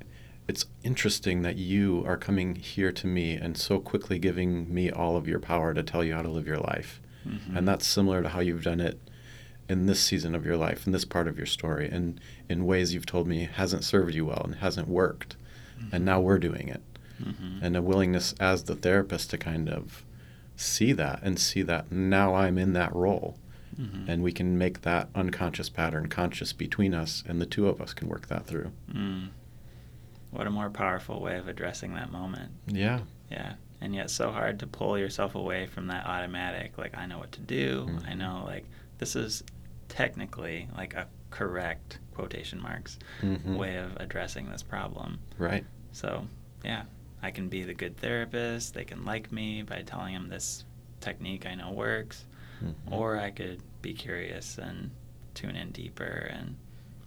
it's interesting that you are coming here to me and so quickly giving me all of your power to tell you how to live your life Mhm. and that's similar to how you've done it in this season of your life in this part of your story and in ways you've told me hasn't served you well and hasn't worked and now we're doing it Mhm. and a willingness as the therapist to kind of see that and see that now I'm in that role Mhm. and we can make that unconscious pattern conscious between us and the two of us can work that through. Mm. What a more powerful way of addressing that moment. Yeah. Yeah. And yet so hard to pull yourself away from that automatic, like, I know what to do. I Mhm. know, like, this is technically like a correct, quotation marks, Mhm. way of addressing this problem. Right. So, yeah, I can be the good therapist. They can like me by telling them this technique I know works. Mhm. Or I could be curious and tune in deeper and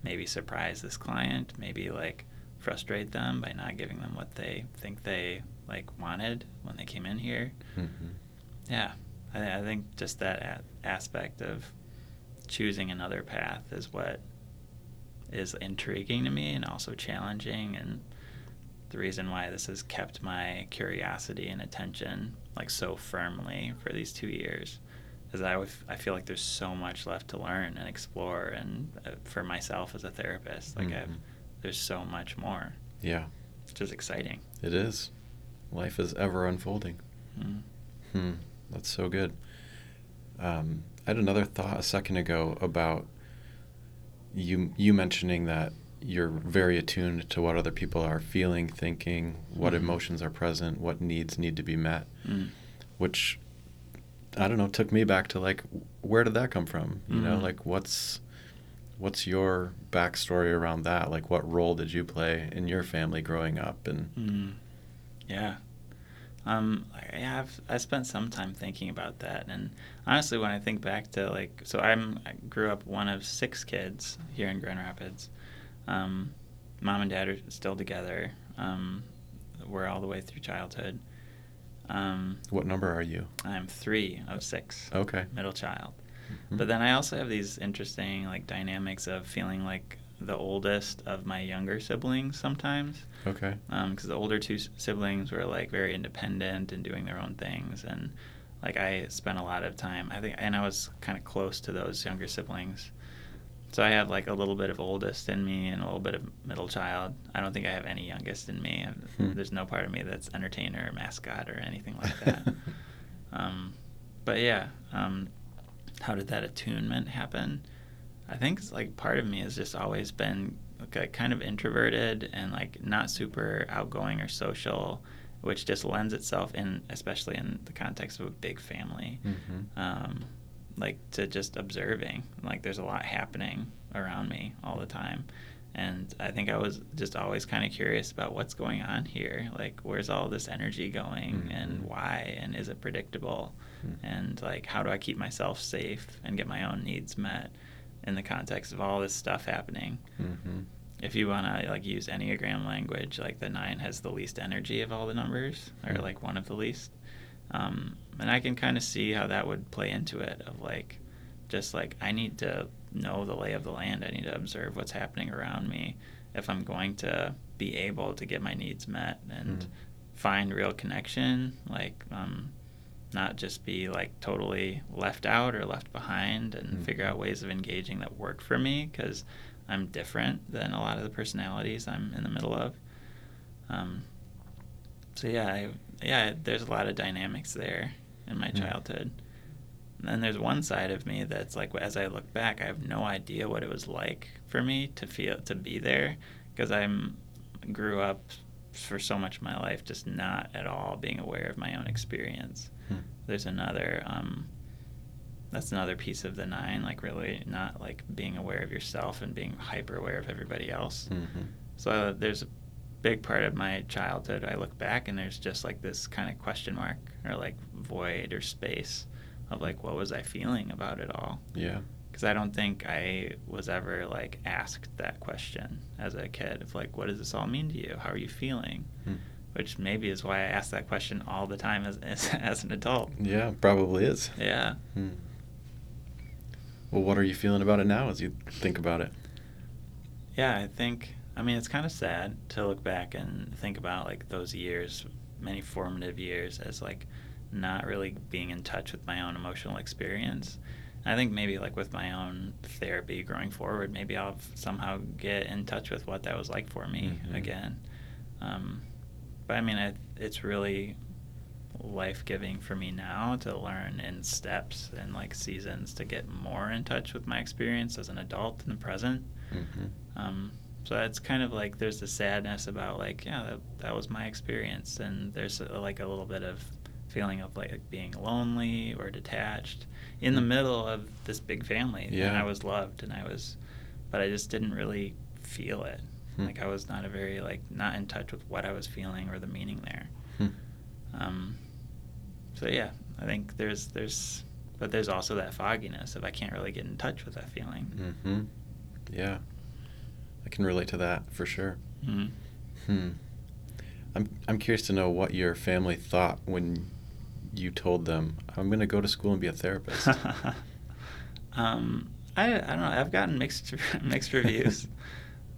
maybe surprise this client, maybe like frustrate them by not giving them what they think they like wanted when they came in here. Mhm. Yeah, I, I think just that a- aspect of choosing another path is what is intriguing to me and also challenging and the reason why this has kept my curiosity and attention like so firmly for these two years is I, feel like there's so much left to learn and explore and uh, for myself as a therapist like I've, Mhm. there's so much more Yeah. which is exciting It is. Life is ever unfolding. mm. Hmm. That's so good. Um, I had another thought a second ago about you you mentioning that you're very attuned to what other people are feeling, thinking, what Mhm. emotions are present, what needs need to be met, Mm. which I don't know took me back to like where did that come from? You know, Mhm. like what's what's your backstory around that? Like what role did you play in your family growing up? And Mm. Yeah. Um, I have I spent some time thinking about that, and honestly, when I think back to like, so I'm I grew up one of six kids here in Grand Rapids. Um, mom and dad are still together. Um, we're all the way through childhood. Um, what number are you? I'm three of six. Okay. Middle child. Mhm. But then I also have these interesting like dynamics of feeling like the oldest of my younger siblings sometimes Okay. because the older two siblings were like very independent and doing their own things and like i spent a lot of time i think and i was kind of close to those younger siblings. So i have like a little bit of oldest in me and a little bit of middle child. I don't think i have any youngest in me. Hmm. there's no part of me that's entertainer or mascot or anything like that. Um, but yeah um, how did that attunement happen? I think like part of me has just always been like kind of introverted and like not super outgoing or social, which just lends itself in, especially in the context of a big family, Mhm. um, like to just observing. Like there's a lot happening around me all the time. And I think I was just always kind of curious about what's going on here. Like, where's all this energy going and Mhm. why? And is it predictable? Mhm. And like, how do I keep myself safe and get my own needs met in the context of all this stuff happening? Mhm. If you want to like use Enneagram language, like the nine has the least energy of all the numbers, or Mm. like one of the least. Um, and I can kind of see how that would play into it of like, just like I need to know the lay of the land. I need to observe what's happening around me if I'm going to be able to get my needs met and Mm. find real connection. Like, um, not just be like totally left out or left behind and Mhm. figure out ways of engaging that work for me because I'm different than a lot of the personalities I'm in the middle of. Um, so yeah, I, yeah, there's a lot of dynamics there in my Mm. childhood. And then there's one side of me that's like, as I look back, I have no idea what it was like for me to feel to be there because I'm grew up for so much of my life just not at all being aware of my own experience. Hmm. There's another um, that's another piece of the nine, like really not like being aware of yourself and being hyper aware of everybody else. Mhm. So uh, there's a big part of my childhood. I look back and there's just like this kind of question mark or like void or space of like what was I feeling about it all? Yeah. Because I don't think I was ever like asked that question as a kid of like what does this all mean to you? How are you feeling? Hmm. Which maybe is why I ask that question all the time as as, as an adult. Yeah, probably is. Yeah. Hmm. Well, what are you feeling about it now as you think about it? Yeah, I think. I mean, it's kind of sad to look back and think about like those years, many formative years, as like not really being in touch with my own emotional experience. I think maybe like with my own therapy growing forward, maybe I'll somehow get in touch with what that was like for me Mhm. again. Um, but I mean, I, it's really life giving for me now to learn in steps and like seasons to get more in touch with my experience as an adult in the present. Mm-hmm. Um, so it's kind of like there's the sadness about like yeah that, that was my experience and there's a, like a little bit of feeling of like being lonely or detached in the Mm. middle of this big family yeah. and I was loved and I was but I just didn't really feel it Hmm. like I was not a very like not in touch with what I was feeling or the meaning there Hmm. um, so yeah I think there's there's but there's also that fogginess if I can't really get in touch with that feeling Mm-hmm. Yeah. I can relate to that for sure. Mhm. Hmm. I'm I'm curious to know what your family thought when you told them I'm going to go to school and be a therapist. um, I, I don't know. I've gotten mixed mixed reviews.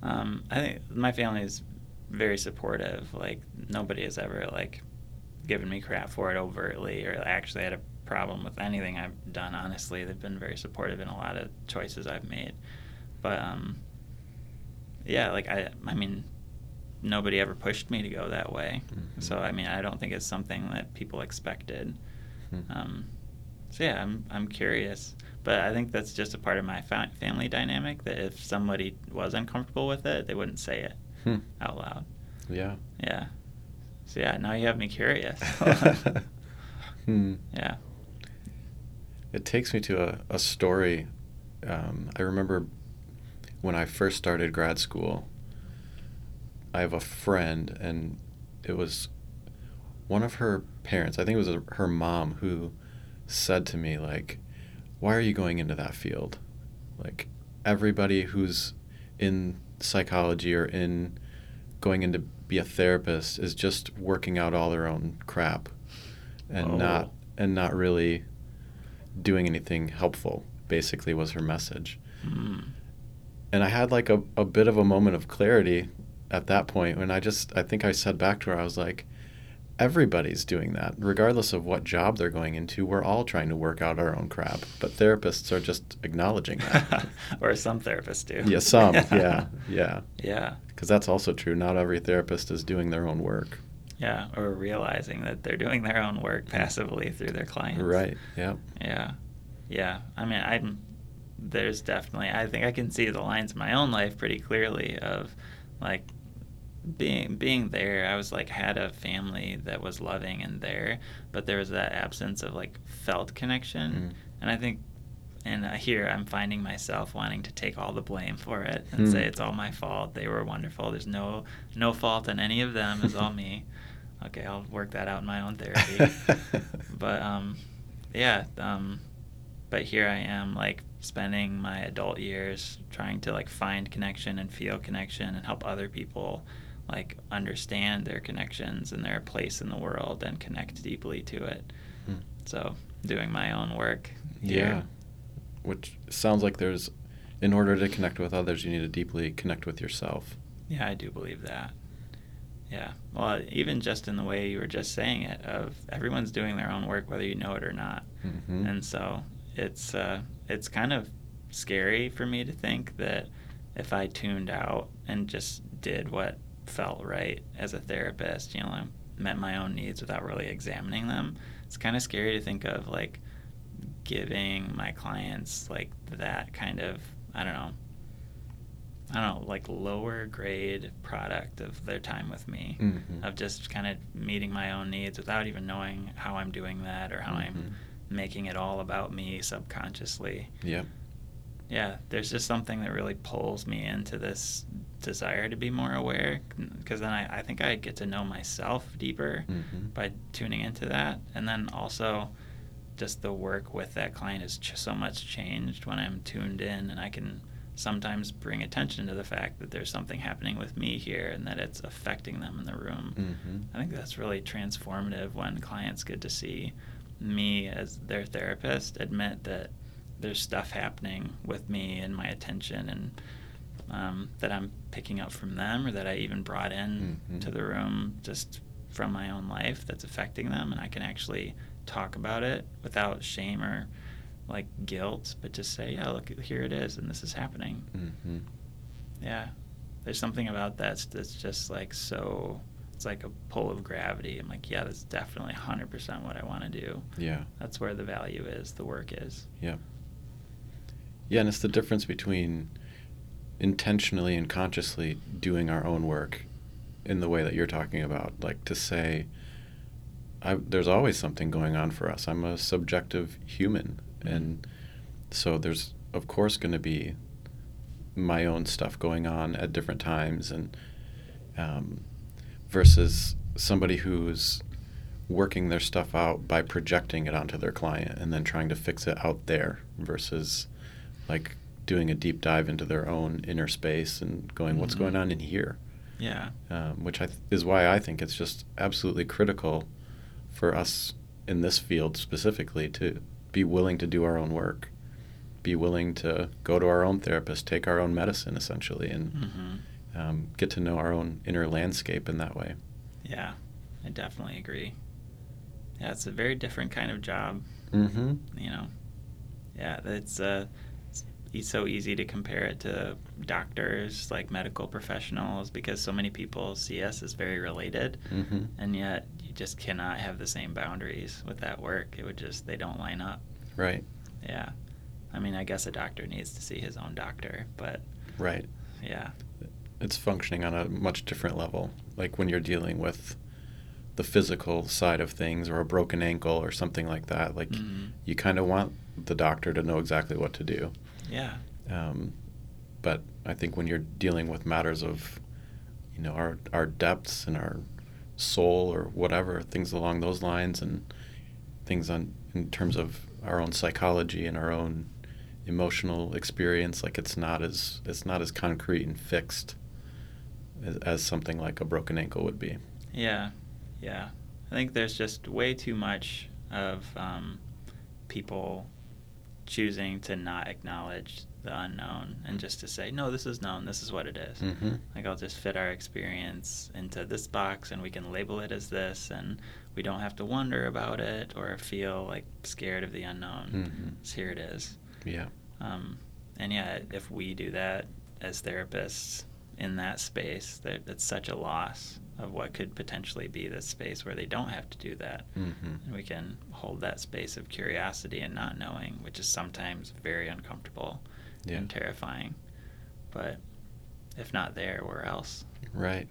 um, I think my family is very supportive. Like nobody has ever like given me crap for it overtly, or actually had a problem with anything I've done. Honestly, they've been very supportive in a lot of choices I've made. But um, yeah, like I, I mean, nobody ever pushed me to go that way. Mhm. So I mean, I don't think it's something that people expected. Hmm. Um, so yeah, I'm I'm curious, but I think that's just a part of my fa- family dynamic. That if somebody was uncomfortable with it, they wouldn't say it Hmm. out loud. Yeah. Yeah. So yeah, now you have me curious. hmm. yeah. It takes me to a, a story. Um, I remember when I first started grad school, I have a friend, and it was one of her parents, I think it was a, her mom, who said to me, like, why are you going into that field? Like, everybody who's in psychology or in going into be a therapist is just working out all their own crap and Oh. not and not really doing anything helpful basically was her message Mm. and i had like a, a bit of a moment of clarity at that point when i just i think i said back to her i was like everybody's doing that regardless of what job they're going into we're all trying to work out our own crap but therapists are just acknowledging that or some therapists do. yeah some yeah yeah Yeah. because that's also true not every therapist is doing their own work Yeah. Or realizing that they're doing their own work mm. passively through their clients. right yeah Yeah. Yeah. I mean, I'm there's definitely I think I can see the lines in my own life pretty clearly of like being being there. I was like had a family that was loving and there, but there was that absence of like felt connection. Mm. And I think and here I'm finding myself wanting to take all the blame for it and Hmm. say it's all my fault. They were wonderful. There's no no fault in any of them. It's all me. Okay, I'll work that out in my own therapy. but um, yeah, um, but here I am like spending my adult years trying to like find connection and feel connection and help other people like understand their connections and their place in the world and connect deeply to it. Hmm. So doing my own work. Yeah. Which sounds like there's, in order to connect with others, you need to deeply connect with yourself. Yeah, I do believe that. Yeah. Well, even just in the way you were just saying it, of everyone's doing their own work, whether you know it or not. Mm-hmm. And so it's uh, it's kind of scary for me to think that if I tuned out and just did what felt right as a therapist, you know, I met my own needs without really examining them. It's kind of scary to think of like giving my clients like that kind of I don't know I don't know, like lower grade product of their time with me, Mhm. of just kind of meeting my own needs without even knowing how I'm doing that or how Mhm. I'm making it all about me subconsciously. Yeah. Yeah, there's just something that really pulls me into this desire to be more aware because then I, I think I get to know myself deeper Mhm. by tuning into that. And then also, just the work with that client is ch- so much changed when I'm tuned in and I can sometimes bring attention to the fact that there's something happening with me here and that it's affecting them in the room. Mhm. I think that's really transformative when clients get to see me as their therapist admit that there's stuff happening with me and my attention and um, that I'm picking up from them or that I even brought in Mhm. to the room just from my own life that's affecting them and I can actually talk about it without shame or like guilt but just say yeah look here it is and this is happening hmm yeah there's something about that that's just like so it's like a pull of gravity i'm like yeah that's definitely 100% what i want to do Yeah. that's where the value is the work is Yeah. Yeah, and it's the difference between intentionally and consciously doing our own work in the way that you're talking about. Like to say, I, there's always something going on for us. I'm a subjective human. And so there's, of course, going to be my own stuff going on at different times. And um, versus somebody who's working their stuff out by projecting it onto their client and then trying to fix it out there versus like doing a deep dive into their own inner space and going what's Mhm. going on in here? Yeah. Um, which I th- is why I think it's just absolutely critical for us in this field specifically to be willing to do our own work be willing to go to our own therapist take our own medicine essentially and hmm um, get to know our own inner landscape in that way. Yeah i definitely agree. Yeah it's a very different kind of job. Mm-hmm. You know? Yeah it's uh it's so easy to compare it to doctors like medical professionals because so many people see us as very related. Mm-hmm. And yet you just cannot have the same boundaries with that work. It would just they don't line up. Right. Yeah. I mean i guess a doctor needs to see his own doctor but right. Yeah. It's functioning on a much different level. Like when you're dealing with the physical side of things or a broken ankle or something like that, like Mhm. you kind of want the doctor to know exactly what to do. Yeah Um, but I think when you're dealing with matters of, you know, our, our depths and our soul or whatever, things along those lines and things on in terms of our own psychology and our own emotional experience, like it's not as it's not as concrete and fixed as, as something like a broken ankle would be. Yeah, yeah. I think there's just way too much of um, people choosing to not acknowledge the unknown and just to say, no, this is known, this is what it is. Mm-hmm. Like, I'll just fit our experience into this box and we can label it as this, and we don't have to wonder about it or feel like scared of the unknown. Mhm. So here it is. Yeah. Um, and yeah, if we do that as therapists in that space, that it's such a loss of what could potentially be the space where they don't have to do that. Mm-hmm. And we can hold that space of curiosity and not knowing, which is sometimes very uncomfortable Yeah. and terrifying. But if not there, where else? Right.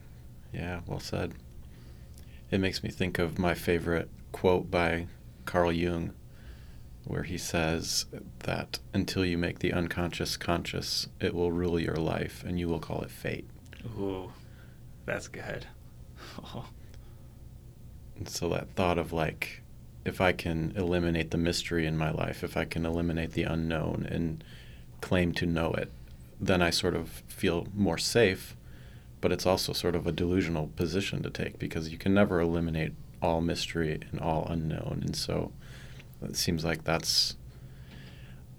Yeah, well said. It makes me think of my favorite quote by Carl Jung, where he says that until you make the unconscious conscious, it will rule your life and you will call it fate. Ooh, that's good. And so that thought of like, if I can eliminate the mystery in my life, if I can eliminate the unknown and claim to know it, then I sort of feel more safe. But it's also sort of a delusional position to take because you can never eliminate all mystery and all unknown. And so it seems like that's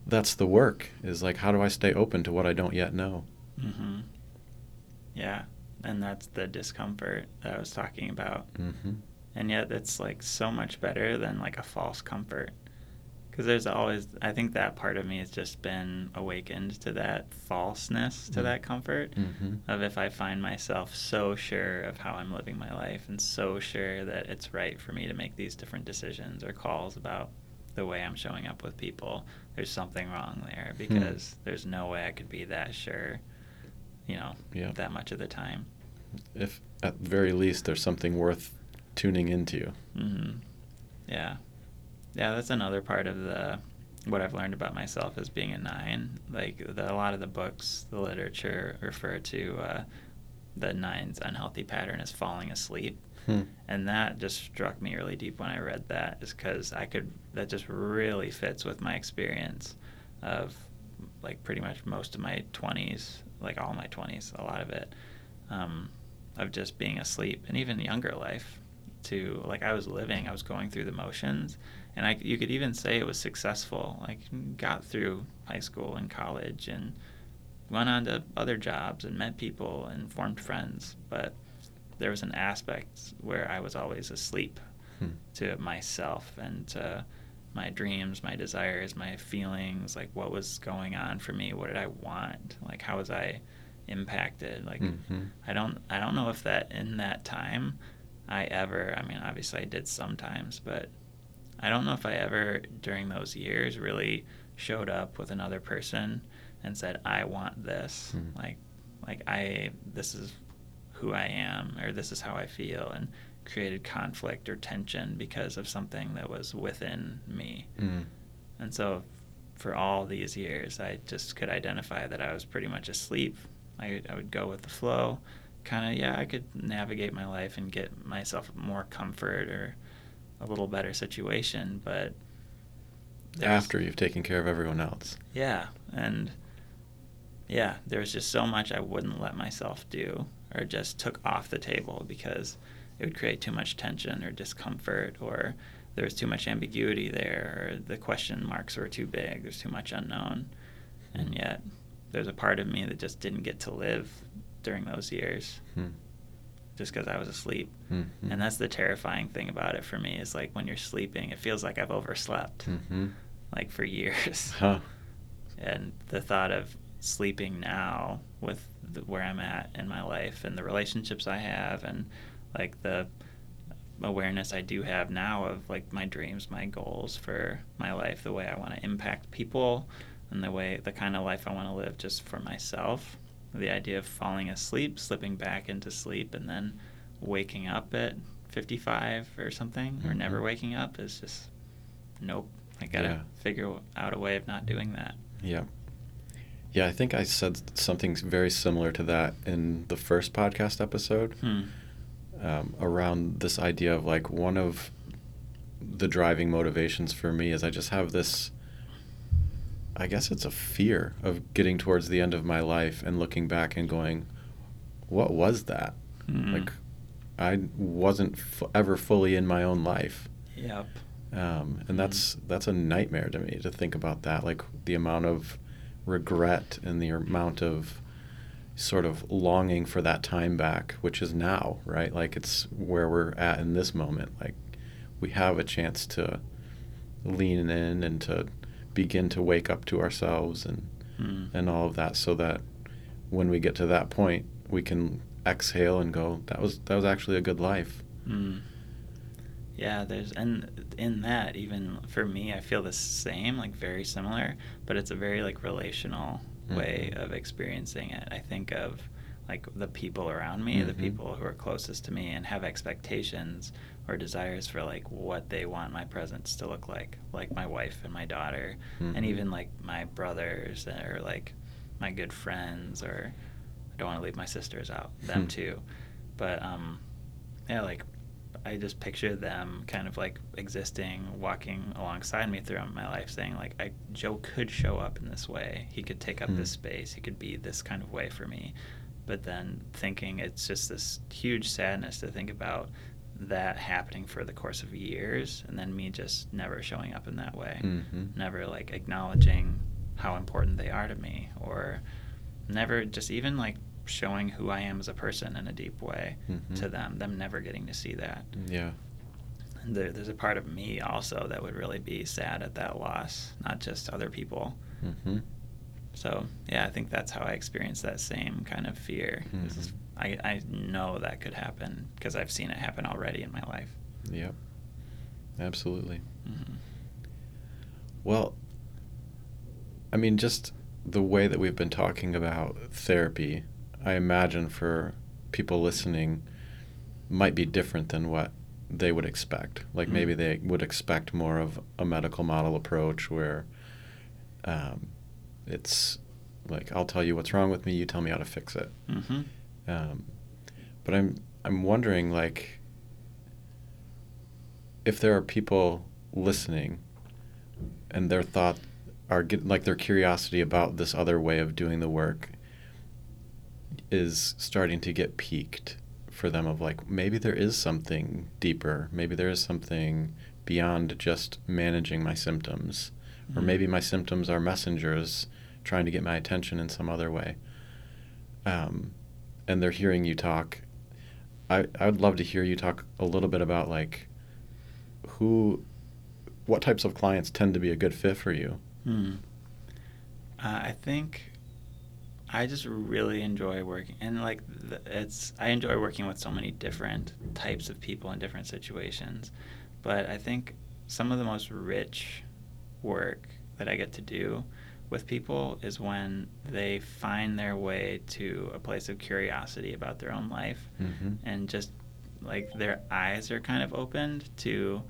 that's the work is like how do I stay open to what I don't yet know? hmm Yeah, and that's the discomfort that I was talking about. Mm-hmm. and yet it's like so much better than like a false comfort because there's always i think that part of me has just been awakened to that falseness to Mm. that comfort Mm-hmm. of if i find myself so sure of how i'm living my life and so sure that it's right for me to make these different decisions or calls about the way i'm showing up with people there's something wrong there because there's no way i could be that sure you know Yeah. that much of the time If at the very least there's something worth tuning into. hmm Yeah, yeah. That's another part of the what I've learned about myself as being a nine. Like the, a lot of the books, the literature refer to uh, the nine's unhealthy pattern as falling asleep, Hmm. and that just struck me really deep when I read that, just because I could. That just really fits with my experience of like pretty much most of my twenties, like all my twenties, a lot of it. Um, of just being asleep and even younger life to like I was living, I was going through the motions, and I you could even say it was successful. Like got through high school and college and went on to other jobs and met people and formed friends, but there was an aspect where I was always asleep Hmm. to myself and to my dreams, my desires, my feelings, like what was going on for me, what did I want, like how was I impacted, like Mhm. I don't I don't know if that in that time I ever I mean obviously I did sometimes, but I don't know if I ever during those years really showed up with another person and said I want this. Hmm. Like like I this is who I am or this is how I feel and created conflict or tension because of something that was within me. Mm. And so for all these years, I just could identify that I was pretty much asleep. I, I would go with the flow. Kind of, yeah, I could navigate my life and get myself more comfort or a little better situation. But After you've taken care of everyone else. yeah, and yeah, there was just so much I wouldn't let myself do or just took off the table because it would create too much tension or discomfort or there was too much ambiguity there or the question marks were too big, there's too much unknown. And yet there's a part of me that just didn't get to live during those years Hmm. just because I was asleep. Mhm. And that's the terrifying thing about it for me is like when you're sleeping, it feels like I've overslept Mhm. like for years. Huh. and the thought of sleeping now with the, where I'm at in my life and the relationships I have and like the awareness I do have now of like my dreams, my goals for my life, the way I want to impact people and the way the kind of life I want to live just for myself. The idea of falling asleep, slipping back into sleep and then waking up at 55 or something or never waking up is just nope. I got to Yeah. figure out a way of not doing that. Yeah. Yeah, I think I said something very similar to that in the first podcast episode Hmm. Um, around this idea of like one of the driving motivations for me is I just have this, I guess it's a fear of getting towards the end of my life and looking back and going, what was that? Mm. Like, I wasn't f- ever fully in my own life. Yep. um, and that's that's a nightmare to me to think about that like the amount of regret and the amount of sort of longing for that time back which is now right like it's where we're at in this moment like we have a chance to lean in and to begin to wake up to ourselves and Mm. and all of that so that when we get to that point we can exhale and go that was that was actually a good life Mm. Yeah, there's and in that even for me, I feel the same, like very similar, but it's a very like relational way Mhm. of experiencing it. I think of like the people around me, the Mhm. people who are closest to me, and have expectations or desires for like what they want my presence to look like, like my wife and my daughter, Mhm. and even like my brothers or like my good friends, or I don't want to leave my sisters out, them Hmm. too, but um, yeah, like I just picture them kind of like existing, walking alongside me throughout my life, saying like, I Joe could show up in this way. He could take up Hmm. this space. He could be this kind of way for me. But then thinking it's just this huge sadness to think about that happening for the course of years, and then me just never showing up in that way, Mhm. never like acknowledging how important they are to me, or never just even like showing who I am as a person in a deep way Mhm. to them, them never getting to see that. yeah And there, there's a part of me also that would really be sad at that loss, not just other people. hmm So yeah, I think that's how I experienced that same kind of fear. This is- Mhm. I, I know that could happen because I've seen it happen already in my life. Yep. Absolutely. hmm Well, I mean, just the way that we've been talking about therapy, I imagine for people listening might be different than what they would expect. Like Mhm. maybe they would expect more of a medical model approach where um, it's like, I'll tell you what's wrong with me, you tell me how to fix it. hmm Um, but I'm I'm wondering like if there are people listening and their thought are get, like their curiosity about this other way of doing the work is starting to get piqued for them of like maybe there is something deeper maybe there is something beyond just managing my symptoms or Mhm. maybe my symptoms are messengers trying to get my attention in some other way um, and they're hearing you talk I, I would love to hear you talk a little bit about like who what types of clients tend to be a good fit for you Hmm. Uh, I think I just really enjoy working, and like the, it's I enjoy working with so many different types of people in different situations. But I think some of the most rich work that I get to do with people is when they find their way to a place of curiosity about their own life mm-hmm. and just like their eyes are kind of opened to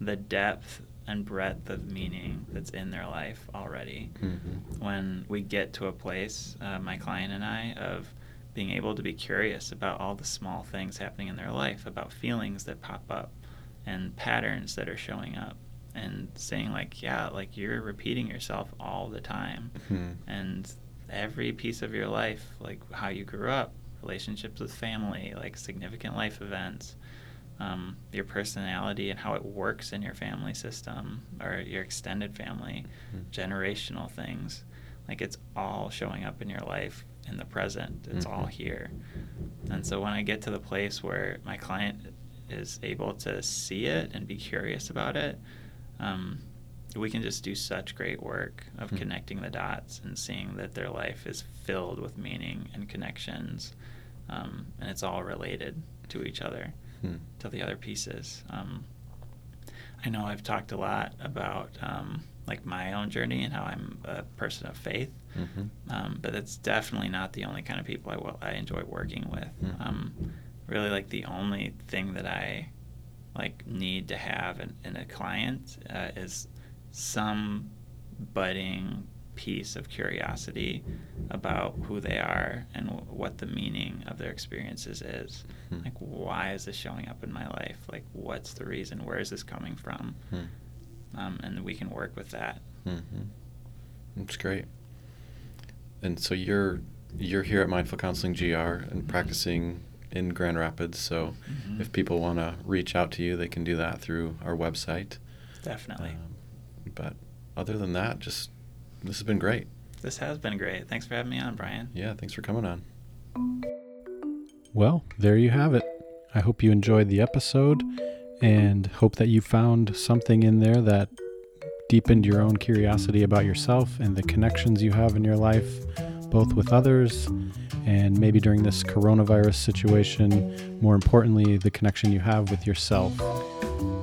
the depth and breadth of meaning that's in their life already. Mm-hmm. When we get to a place, uh, my client and I, of being able to be curious about all the small things happening in their life, about feelings that pop up and patterns that are showing up, and saying, like, yeah, like you're repeating yourself all the time Hmm. and every piece of your life, like how you grew up, relationships with family, like significant life events, um, your personality and how it works in your family system or your extended family, Mhm. generational things. Like it's all showing up in your life in the present. It's all Mhm. here. And so when I get to the place where my client is able to see it and be curious about it, um, we can just do such great work of Hmm. connecting the dots and seeing that their life is filled with meaning and connections, um, and it's all related to each other, Hmm. to the other pieces. Um, I know I've talked a lot about um, like my own journey and how I'm a person of faith, Mhm. um, but it's definitely not the only kind of people I, will, I enjoy working with. Mhm. Um, really, like the only thing that I like need to have in, in a client uh, is some budding piece of curiosity about who they are and w- what the meaning of their experiences is. Hmm. Like, why is this showing up in my life? Like, what's the reason? Where is this coming from? Hmm. Um, and we can work with that. Mm-hmm. That's great. And so you're you're here at Mindful Counseling GR and practicing in Grand Rapids. So Mhm. if people want to reach out to you, they can do that through our website. Definitely. Um, but other than that, just this has been great. This has been great. Thanks for having me on, Brian. Yeah, thanks for coming on. Well, there you have it. I hope you enjoyed the episode and hope that you found something in there that deepened your own curiosity about yourself and the connections you have in your life, both with others and maybe during this coronavirus situation, more importantly, the connection you have with yourself.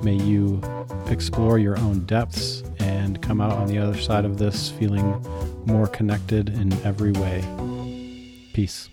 May you explore your own depths and come out on the other side of this feeling more connected in every way. Peace.